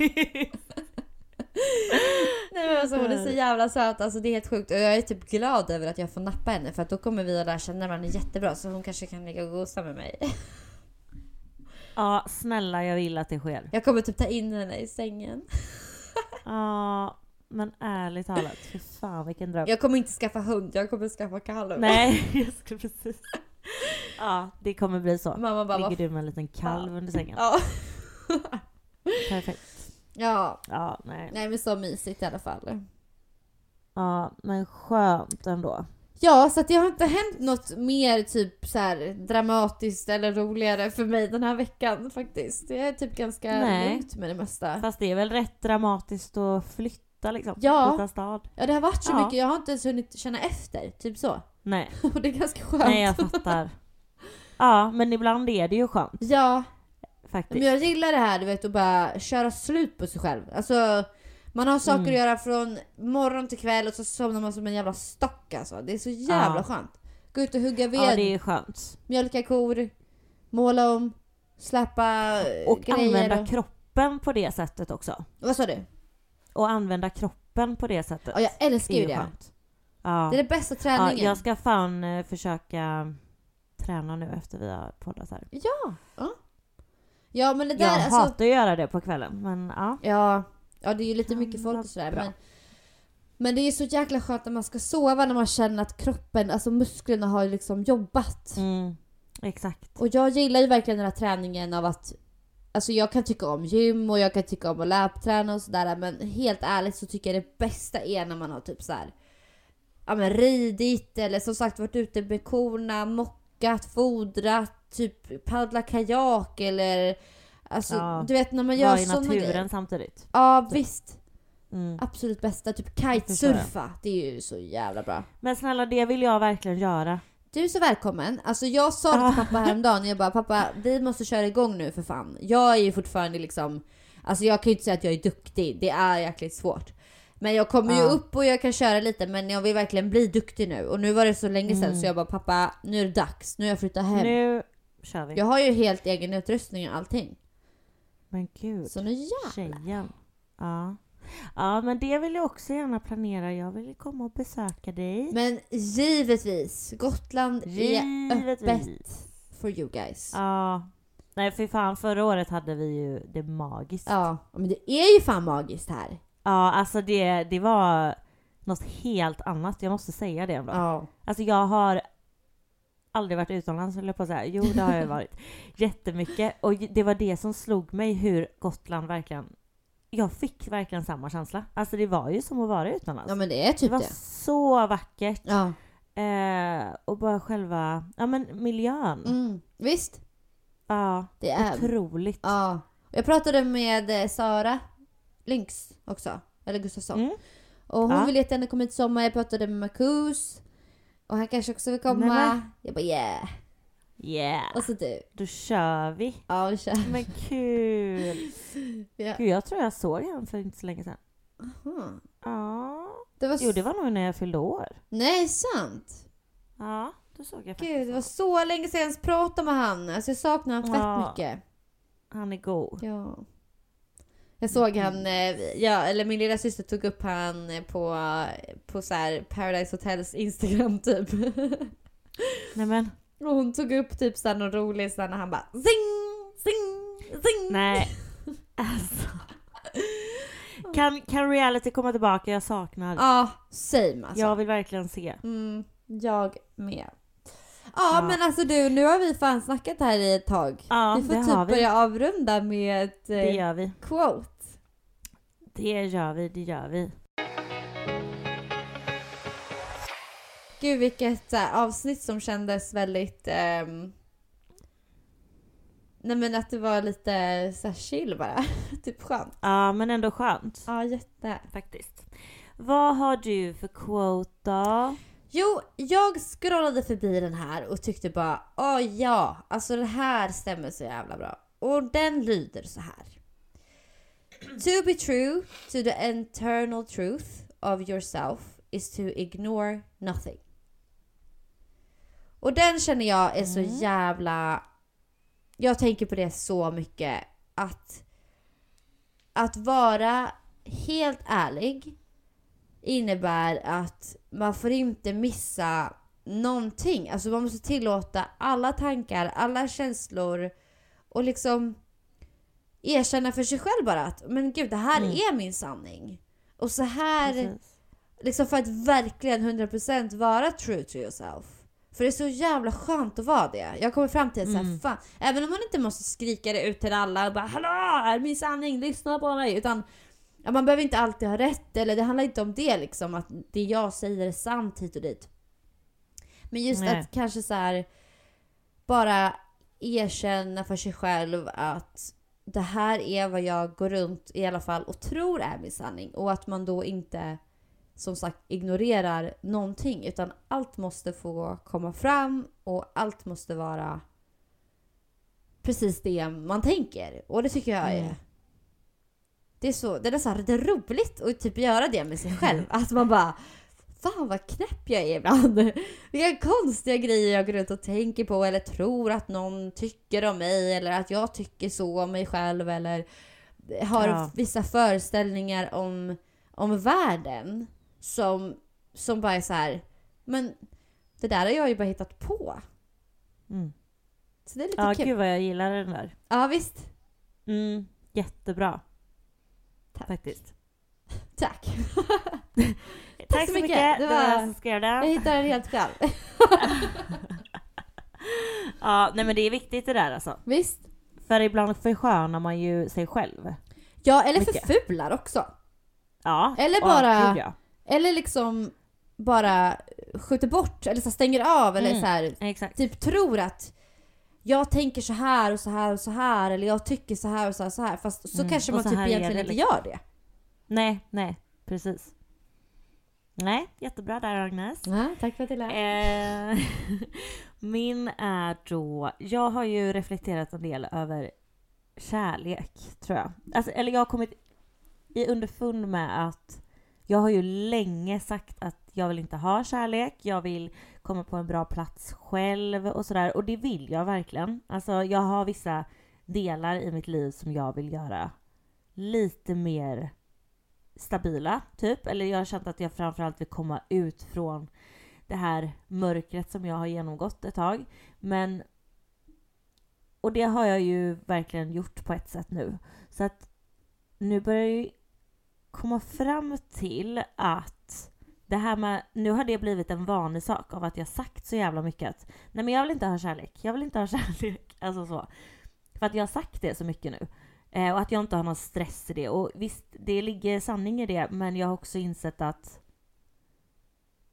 Nej men alltså hon är så jävla söt, alltså det är helt sjukt. Och jag är typ glad över att jag får nappa henne för att då kommer vi att lära känna varandra jättebra så hon kanske kan ligga och gosa med mig. Ja, snälla jag vill att det sker. Jag kommer typ ta in henne i sängen. Ja, men ärligt talat, fy fan vilken dröm. Jag kommer inte skaffa hund, jag kommer skaffa kalv. Nej, jag skulle precis... Ja, det kommer bli så. Mamma bara, Ligger du med en liten kalv under sängen? Ja. Perfekt. Ja. Ja, nej. Nej men så mysigt i alla fall. Ja, men skönt ändå. Ja, så att det har inte hänt något mer typ så här dramatiskt eller roligare för mig den här veckan faktiskt. Det är typ ganska Nej. lugnt med det mesta. Fast det är väl rätt dramatiskt att flytta liksom? Ja. Byta stad. Ja, det har varit så Ja. mycket. Jag har inte ens hunnit känna efter. Typ så. Nej, Och det är ganska skönt. nej jag fattar. Ja, men ibland är det ju skönt Ja, men faktiskt. jag gillar det här du vet att bara köra slut på sig själv. Alltså, man har saker Mm. att göra från morgon till kväll och så somnar man som en jävla stock alltså. Det är så jävla Ja. skönt. Gå ut och hugga ved, Ja, det är skönt. mjölka kor, måla om, släppa Och grejer. använda och... kroppen på det sättet också. Vad sa du? Och använda kroppen på det sättet. Ja, jag älskar ju det. skönt. Ja. Det är den bästa ja, träningen. jag ska fan eh, försöka träna nu efter vi har poddat här. Ja. ja. Ja men det där Jag alltså... hatar att göra det på kvällen, men ja. Ja, ja det är ju lite mycket folk och sådär. Men, men det är så jäkla skönt när man ska sova när man känner att kroppen, alltså musklerna har liksom jobbat. Mm, exakt. Och jag gillar ju verkligen den här träningen av att Alltså jag kan tycka om gym och jag kan tycka om att löpträna och sådär men helt ärligt så tycker jag det bästa är när man har typ så här, Ja men ridit eller som sagt varit ute med korna, mockat, fodrat, typ paddla kajak eller Alltså Ja, du vet när man gör Vara i såna naturen grejer. samtidigt. Ja visst. Mm. Absolut bästa. Typ kitesurfa. Det är ju så jävla bra. Men snälla, det vill jag verkligen göra. Du är så välkommen. Alltså jag sa det Ah. till pappa häromdagen. Jag bara pappa vi måste köra igång nu för fan. Jag är ju fortfarande liksom Alltså jag kan ju inte säga att jag är duktig. Det är jäkligt svårt. Men jag kommer ju upp och jag kan köra lite men jag vill verkligen bli duktig nu. Och nu var det så länge sedan Mm. så jag bara pappa nu är det dags. Nu har jag flyttat hem. Nu kör vi. Jag har ju helt egen utrustning och allting. Men gud, Så nu jävlar. tjejen. Ja. ja, men det vill jag också gärna planera. Jag vill komma och besöka dig. Men givetvis. Gotland är Givetvis. öppet for you guys. Ja. Nej, för fan, förra året hade vi ju det magiskt. Ja, men det är ju fan magiskt här. Ja, alltså det, det var något helt annat. Jag måste säga det ändå. Ja. Alltså jag har aldrig varit utomlands höll jag på att säga. Jo, det har jag varit. Jättemycket. Och det var det som slog mig hur Gotland verkligen... Jag fick verkligen samma känsla. Alltså det var ju som att vara utomlands. ja, men det är det typ var det. så vackert. Ja. Eh, och bara själva, ja men miljön. Mm. Visst, Ja, det är... otroligt. Ja. Jag pratade med eh, Sara Lynx också, eller Gustafsson. Mm. Och hon Ja. vill jättegärna komma hit i sommar. Jag pratade med Marcus. Och han kanske också vill komma. Nej, Jag bara yeah. Yeah, Och så du. då kör vi. Ja, vi kör. Men kul. Ja. Gud, jag tror jag såg honom för inte så länge sedan. Aha. Ja. Det var Jo, det var nog när jag fyllde år. Nej, sant. Ja, då såg jag faktiskt Gud, det var så länge sedan jag ens pratade med han. Alltså jag saknar honom fett Ja. mycket. Han är god. Ja. Jag såg han, eh, ja, eller min lilla syster tog upp han eh, på, på så här Paradise Hotels Instagram typ. Nej men, Och hon tog upp typ såhär någon rolig såhär när han bara zing, zing, zing. nej. Alltså. Kan, kan reality komma tillbaka? Jag saknar. Ja, same alltså. Jag vill verkligen se. Mm, jag med. Ja, Ja. men alltså du, nu har vi fan snackat här i ett tag. Ja, vi får det typ har vi. börja avrunda med ett Det eh, gör vi. quote. Det gör vi, det gör vi. Gud vilket eh, avsnitt som kändes väldigt... ehm, nej men att det var lite så här chill bara. typ skönt. Ja, men ändå skönt. Ja, jätte. Faktiskt. Vad har du för quote då? Jo, jag scrollade förbi den här och tyckte bara åh ja, alltså det här stämmer så jävla bra. Och den lyder så här. To be true to the internal truth of yourself is to ignore nothing. Och den känner jag är så jävla... Jag tänker på det så mycket. Att, att vara helt ärlig innebär att man får inte missa någonting. Alltså man måste tillåta alla tankar, alla känslor och liksom erkänna för sig själv bara att men gud det här Mm. är min sanning. Och så här, Precis. liksom för att verkligen 100% vara true to yourself. För det är så jävla skönt att vara det. Jag kommer fram till att Mm. fan, även om man inte måste skrika det ut till alla och bara Hallå, är min sanning, lyssna på mig. Utan ja, man behöver inte alltid ha rätt, eller det handlar inte om det liksom, att det jag säger är sant hit och dit. Men just Nej. att kanske så här bara erkänna för sig själv att det här är vad jag går runt i alla fall och tror är min sanning. Och att man då inte som sagt ignorerar någonting utan allt måste få komma fram och allt måste vara precis det man tänker. Och det tycker jag är... Mm. Det är, så, det är nästan lite roligt att typ göra det med sig själv. Att man bara Fan vad knäpp jag är ibland. Vilka konstiga grejer jag går runt och tänker på eller tror att någon tycker om mig eller att jag tycker så om mig själv eller har Ja. vissa föreställningar om, om världen som, som bara är så här. men det där har jag ju bara hittat på. Mm. Så det är lite Ja, kul. gud vad jag gillar den där. Ja visst. Mm, jättebra. Tack. Faktiskt. Tack. Tack så mycket. Det Det var var- jag som skrev Jag det. hittade den helt själv. Ja, nej men det är viktigt det där alltså. Visst. För ibland förskönar man ju sig själv. Ja, eller Mycket. förfular också. Ja. Eller bara- ja. Eller liksom bara skjuter bort eller så stänger av eller Mm. så här, typ tror att jag tänker så här och så här och så här eller jag tycker så här och så här, och så här fast så Mm, kanske man typ egentligen inte liksom. gör det. Nej, nej, precis. Nej, jättebra där Agnes. Ja, tack för att du lärde. Eh, min är då, jag har ju reflekterat en del över kärlek, tror jag. Alltså, eller jag har kommit i underfund med att jag har ju länge sagt att jag vill inte ha kärlek, jag vill komma på en bra plats själv och sådär. Och det vill jag verkligen. Alltså jag har vissa delar i mitt liv som jag vill göra lite mer stabila, typ. Eller jag har känt att jag framförallt vill komma ut från det här mörkret som jag har genomgått ett tag. Men... Och det har jag ju verkligen gjort på ett sätt nu. Så att nu börjar jag ju komma fram till att det här med, nu har det blivit en vanlig sak av att jag sagt så jävla mycket att nej men jag vill inte ha kärlek, jag vill inte ha kärlek, alltså så. För att jag har sagt det så mycket nu. Eh, och att jag inte har någon stress i det. Och visst, det ligger sanning i det, men jag har också insett att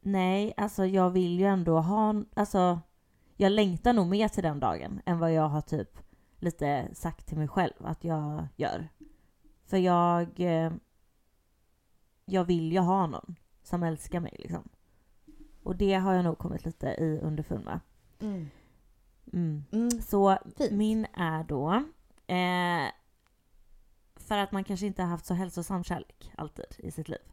nej, alltså jag vill ju ändå ha, alltså jag längtar nog mer till den dagen än vad jag har typ lite sagt till mig själv att jag gör. För jag, eh, jag vill ju ha någon som älskar mig liksom. Och det har jag nog kommit lite i underfund med. Mm. Mm. Mm. Så Fint. min är då, eh, för att man kanske inte har haft så hälsosam kärlek alltid i sitt liv.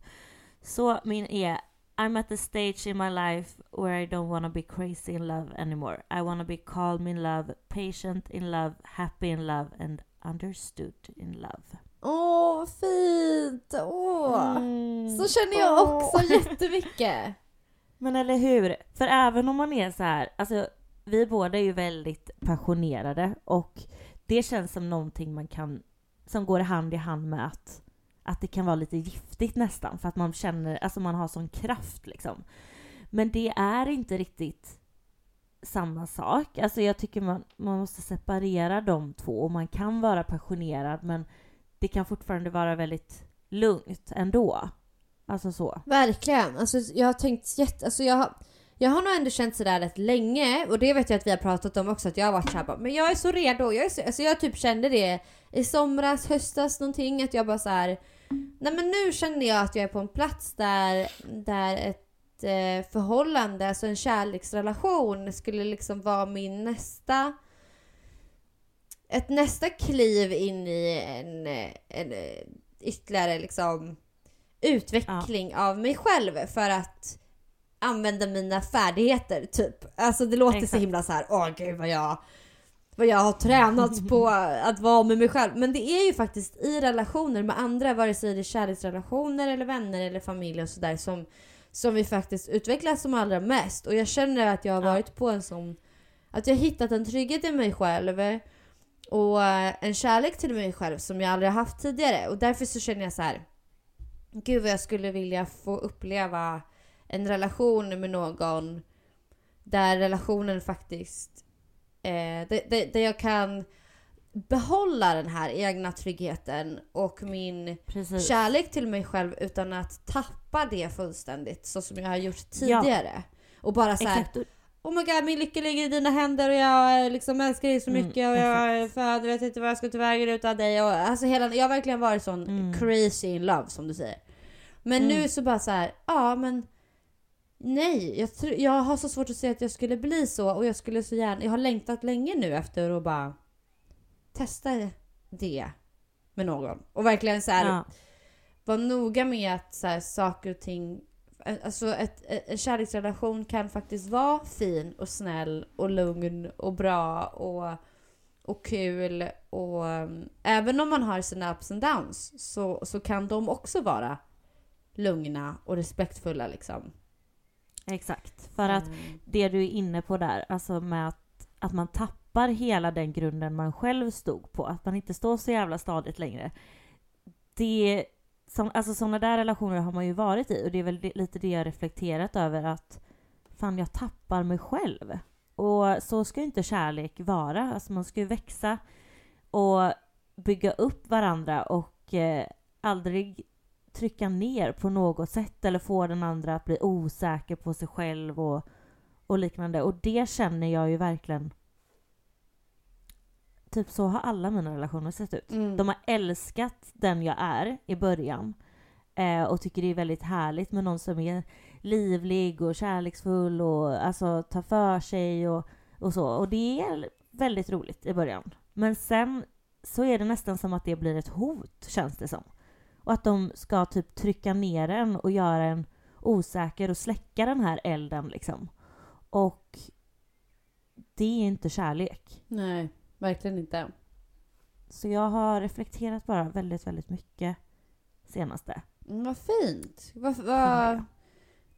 Så min är I'm at the stage in my life where I don't wanna be crazy in love anymore. I wanna be calm in love, patient in love, happy in love and understood in love. Åh, vad fint! Åh. Mm. Så känner jag också jättemycket. Men eller hur? För även om man är så här, alltså vi båda är ju väldigt passionerade och det känns som någonting man kan, som går hand i hand med att, att det kan vara lite giftigt nästan för att man känner, alltså man har sån kraft liksom. Men det är inte riktigt samma sak. Alltså jag tycker man, man måste separera de två och man kan vara passionerad men det kan fortfarande vara väldigt lugnt ändå. Alltså så. Verkligen. Alltså, jag har tänkt jätte... Alltså, jag, har, jag har nog ändå känt sådär rätt länge och det vet jag att vi har pratat om också att jag har varit såhär bara, men jag är så redo. Jag, är så, alltså, jag typ kände det i somras, höstas någonting att jag bara så här. Nej men nu känner jag att jag är på en plats där, där ett eh, förhållande, alltså en kärleksrelation skulle liksom vara min nästa ett nästa kliv in i en, en, ytterligare liksom utveckling av mig själv för att använda mina färdigheter typ. Alltså det låter så Exakt. himla så här, åh gud vad jag vad jag har tränat på att vara med mig själv. Men det är ju faktiskt i relationer med andra, vare sig det är kärleksrelationer eller vänner eller familj och sådär som, som vi faktiskt utvecklas som allra mest. Och jag känner att jag har Ja. varit på en sån, att jag har hittat en trygghet i mig själv och eh, en kärlek till mig själv som jag aldrig har haft tidigare. Och därför så känner jag så här. Gud vad jag skulle vilja få uppleva en relation med någon där relationen faktiskt eh, där, där, där jag kan behålla den här egna tryggheten och min Precis. kärlek till mig själv utan att tappa det fullständigt så som jag har gjort tidigare. Och bara så här, Exakt. Oh my god, min lycka ligger i dina händer och jag eh, liksom älskar dig så Mm, mycket och jag född vet inte vad jag ska ta vägen utan dig. Och, alltså hela, jag har verkligen varit sån Mm. crazy in love som du säger. Men Mm. nu så bara så här, ja men nej, jag, tr- jag har så svårt att se att jag skulle bli så och jag skulle så gärna, jag har längtat länge nu efter att bara testa det med någon. Och verkligen så här, Ja. var noga med att så här, saker och ting Alltså ett, en kärleksrelation kan faktiskt vara fin och snäll och lugn och bra och, och kul och även om man har sina ups and downs så, så kan de också vara lugna och respektfulla liksom. Exakt. För att Mm. det du är inne på där, alltså med att, att man tappar hela den grunden man själv stod på, att man inte står så jävla stadigt längre. Det, som, alltså sådana där relationer har man ju varit i och det är väl det, lite det jag reflekterat över att fan jag tappar mig själv. Och så ska ju inte kärlek vara, alltså man ska ju växa och bygga upp varandra och eh, aldrig trycka ner på något sätt eller få den andra att bli osäker på sig själv och, och liknande. Och det känner jag ju verkligen. Typ så har alla mina relationer sett ut. Mm. De har älskat den jag är i början eh, och tycker det är väldigt härligt med någon som är livlig och kärleksfull och alltså tar för sig och, och så. Och det är väldigt roligt i början. Men sen så är det nästan som att det blir ett hot, känns det som. Och att de ska typ trycka ner en och göra en osäker och släcka den här elden liksom. Och det är inte kärlek. Nej, verkligen inte. Så jag har reflekterat bara väldigt, väldigt mycket senaste. Mm, vad fint. Vad, vad,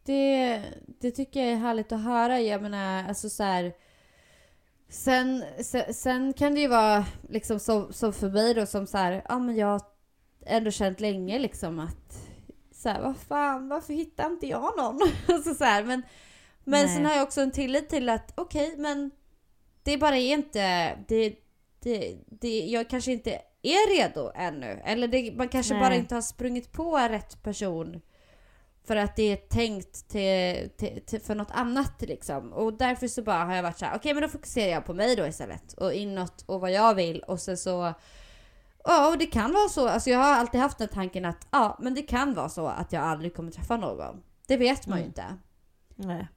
det, det tycker jag är härligt att höra. Jag menar, alltså så här, sen, sen, sen kan det ju vara liksom som, som för mig då som så här, ja men jag har ändå känt länge liksom att så här, vad fan, varför hittar inte jag någon? alltså så här, men men Nej. sen har jag också en tillit till att okej, men det bara är inte, det, det, det, jag kanske inte är redo ännu. Eller det, man kanske Nej. bara inte har sprungit på rätt person. För att det är tänkt till, till, till, för något annat liksom. Och därför så bara har jag varit så här: okej men då fokuserar jag på mig då istället. Och inåt och vad jag vill. Och sen så... Ja, och det kan vara så. Alltså jag har alltid haft den tanken att ja, men det kan vara så att jag aldrig kommer träffa någon. Det vet man ju Mm. inte. Nej.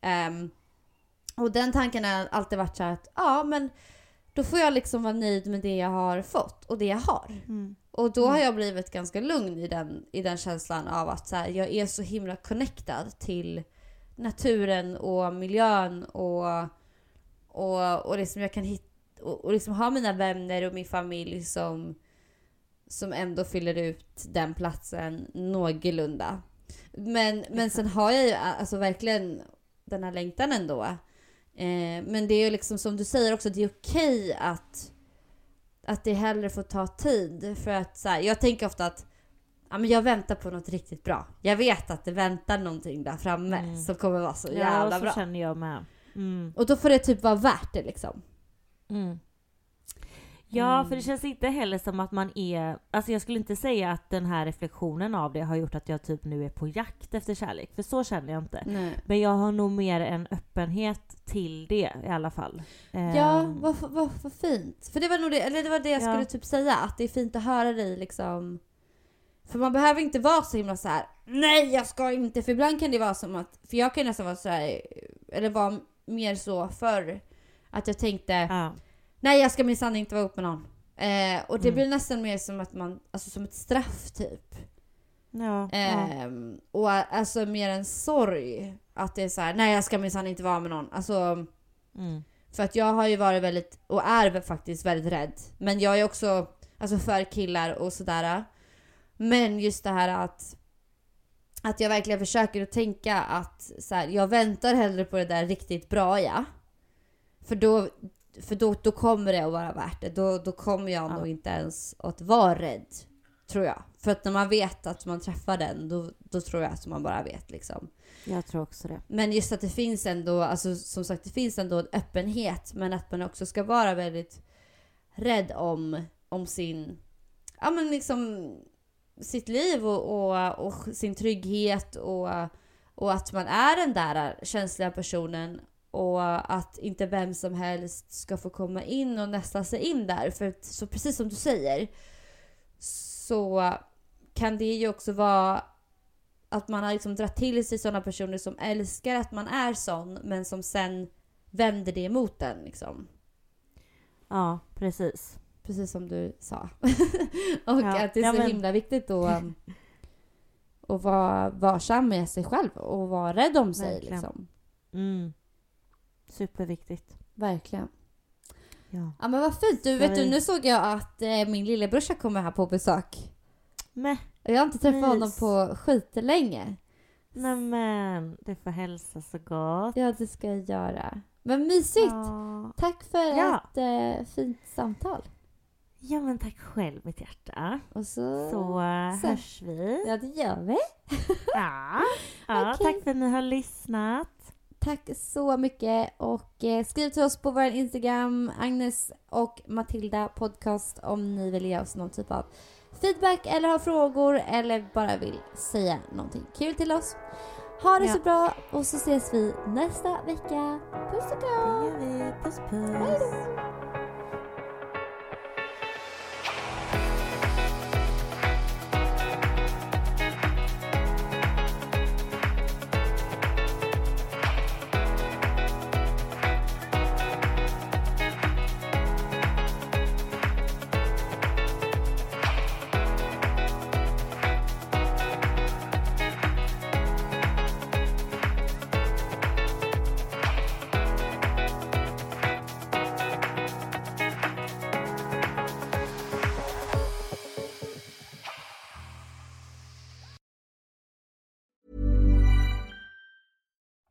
Och den tanken har alltid varit så att ja, men då får jag liksom vara nöjd med det jag har fått och det jag har. Mm. Och då har jag blivit ganska lugn i den, i den känslan av att så här, jag är så himla connectad till naturen och miljön och, och, och liksom jag kan hitta och, och liksom ha mina vänner och min familj som, som ändå fyller ut den platsen någorlunda. Men, men sen har jag ju alltså verkligen den här längtan ändå. Eh, men det är ju liksom som du säger också, det är okej att, att det hellre får ta tid. För att så här, jag tänker ofta att ja, men jag väntar på något riktigt bra. Jag vet att det väntar någonting där framme Mm. som kommer vara så Ja, jävla så bra. känner jag med. Mm. Och då får det typ vara värt det liksom. Mm. Ja, Mm. för det känns inte heller som att man är... Alltså jag skulle inte säga att den här reflektionen av det har gjort att jag typ nu är på jakt efter kärlek. För så känner jag inte. Nej. Men jag har nog mer en öppenhet till det i alla fall. Ja, Ehm, vad, vad, vad fint. För det var nog det, eller det var det jag Ja. skulle typ säga, att det är fint att höra dig liksom. För man behöver inte vara så himla så här. nej jag ska inte, för ibland kan det vara som att, för jag kan nästan vara så här, eller vara mer så förr, att jag tänkte, ja. Nej jag ska minsann inte vara ihop med någon. Eh, och det Mm. blir nästan mer som att man, alltså som ett straff typ. Ja, ja. Ehm, och alltså mer en sorg. Att det är så här, nej jag ska minsann inte vara med någon. Alltså, Mm. för att jag har ju varit väldigt, och är faktiskt väldigt rädd. Men jag är också alltså för killar och sådär. Men just det här att att jag verkligen försöker att tänka att så här, jag väntar hellre på det där riktigt bra ja. För då, för då, då kommer det att vara värt det. Då, då kommer jag Ja. nog inte ens att vara rädd. Tror jag. För att när man vet att man träffar den, då, då tror jag att man bara vet liksom. Jag tror också det. Men just att det finns ändå, alltså som sagt det finns ändå en öppenhet men att man också ska vara väldigt rädd om, om sin, ja men liksom sitt liv och, och, och sin trygghet och, och att man är den där känsliga personen och att inte vem som helst ska få komma in och nästla sig in där. För så precis som du säger så kan det ju också vara att man har liksom dragit till sig sådana personer som älskar att man är sån men som sen vänder det emot den liksom. Ja, precis. Precis som du sa. och Ja, att det är ja, så men- himla viktigt att, um, att vara varsam med sig själv och vara rädd om sig. Verkligen. Liksom. Mm. Superviktigt. Verkligen. Ja. Ja men vad fint. Du, vet du, nu såg jag att eh, min lillebrorsa kommer här på besök. Och Jag har inte träffat Mys. honom på skitlänge. nej men, du får hälsa så gott. Ja, det ska jag göra. Men mysigt! Ja. Tack för Ja. ett eh, fint samtal. ja men tack själv mitt hjärta. Och så... Så eh, hörs vi. Ja, det gör vi. Ja, ja Okej. tack för att ni har lyssnat. Tack så mycket och eh, skriv till oss på vår Instagram, Agnes och Matilda podcast om ni vill ge oss någon typ av feedback eller har frågor eller bara vill säga någonting kul till oss. Ha det Ja. så bra och så ses vi nästa vecka. Puss och kram! Puss puss. Hej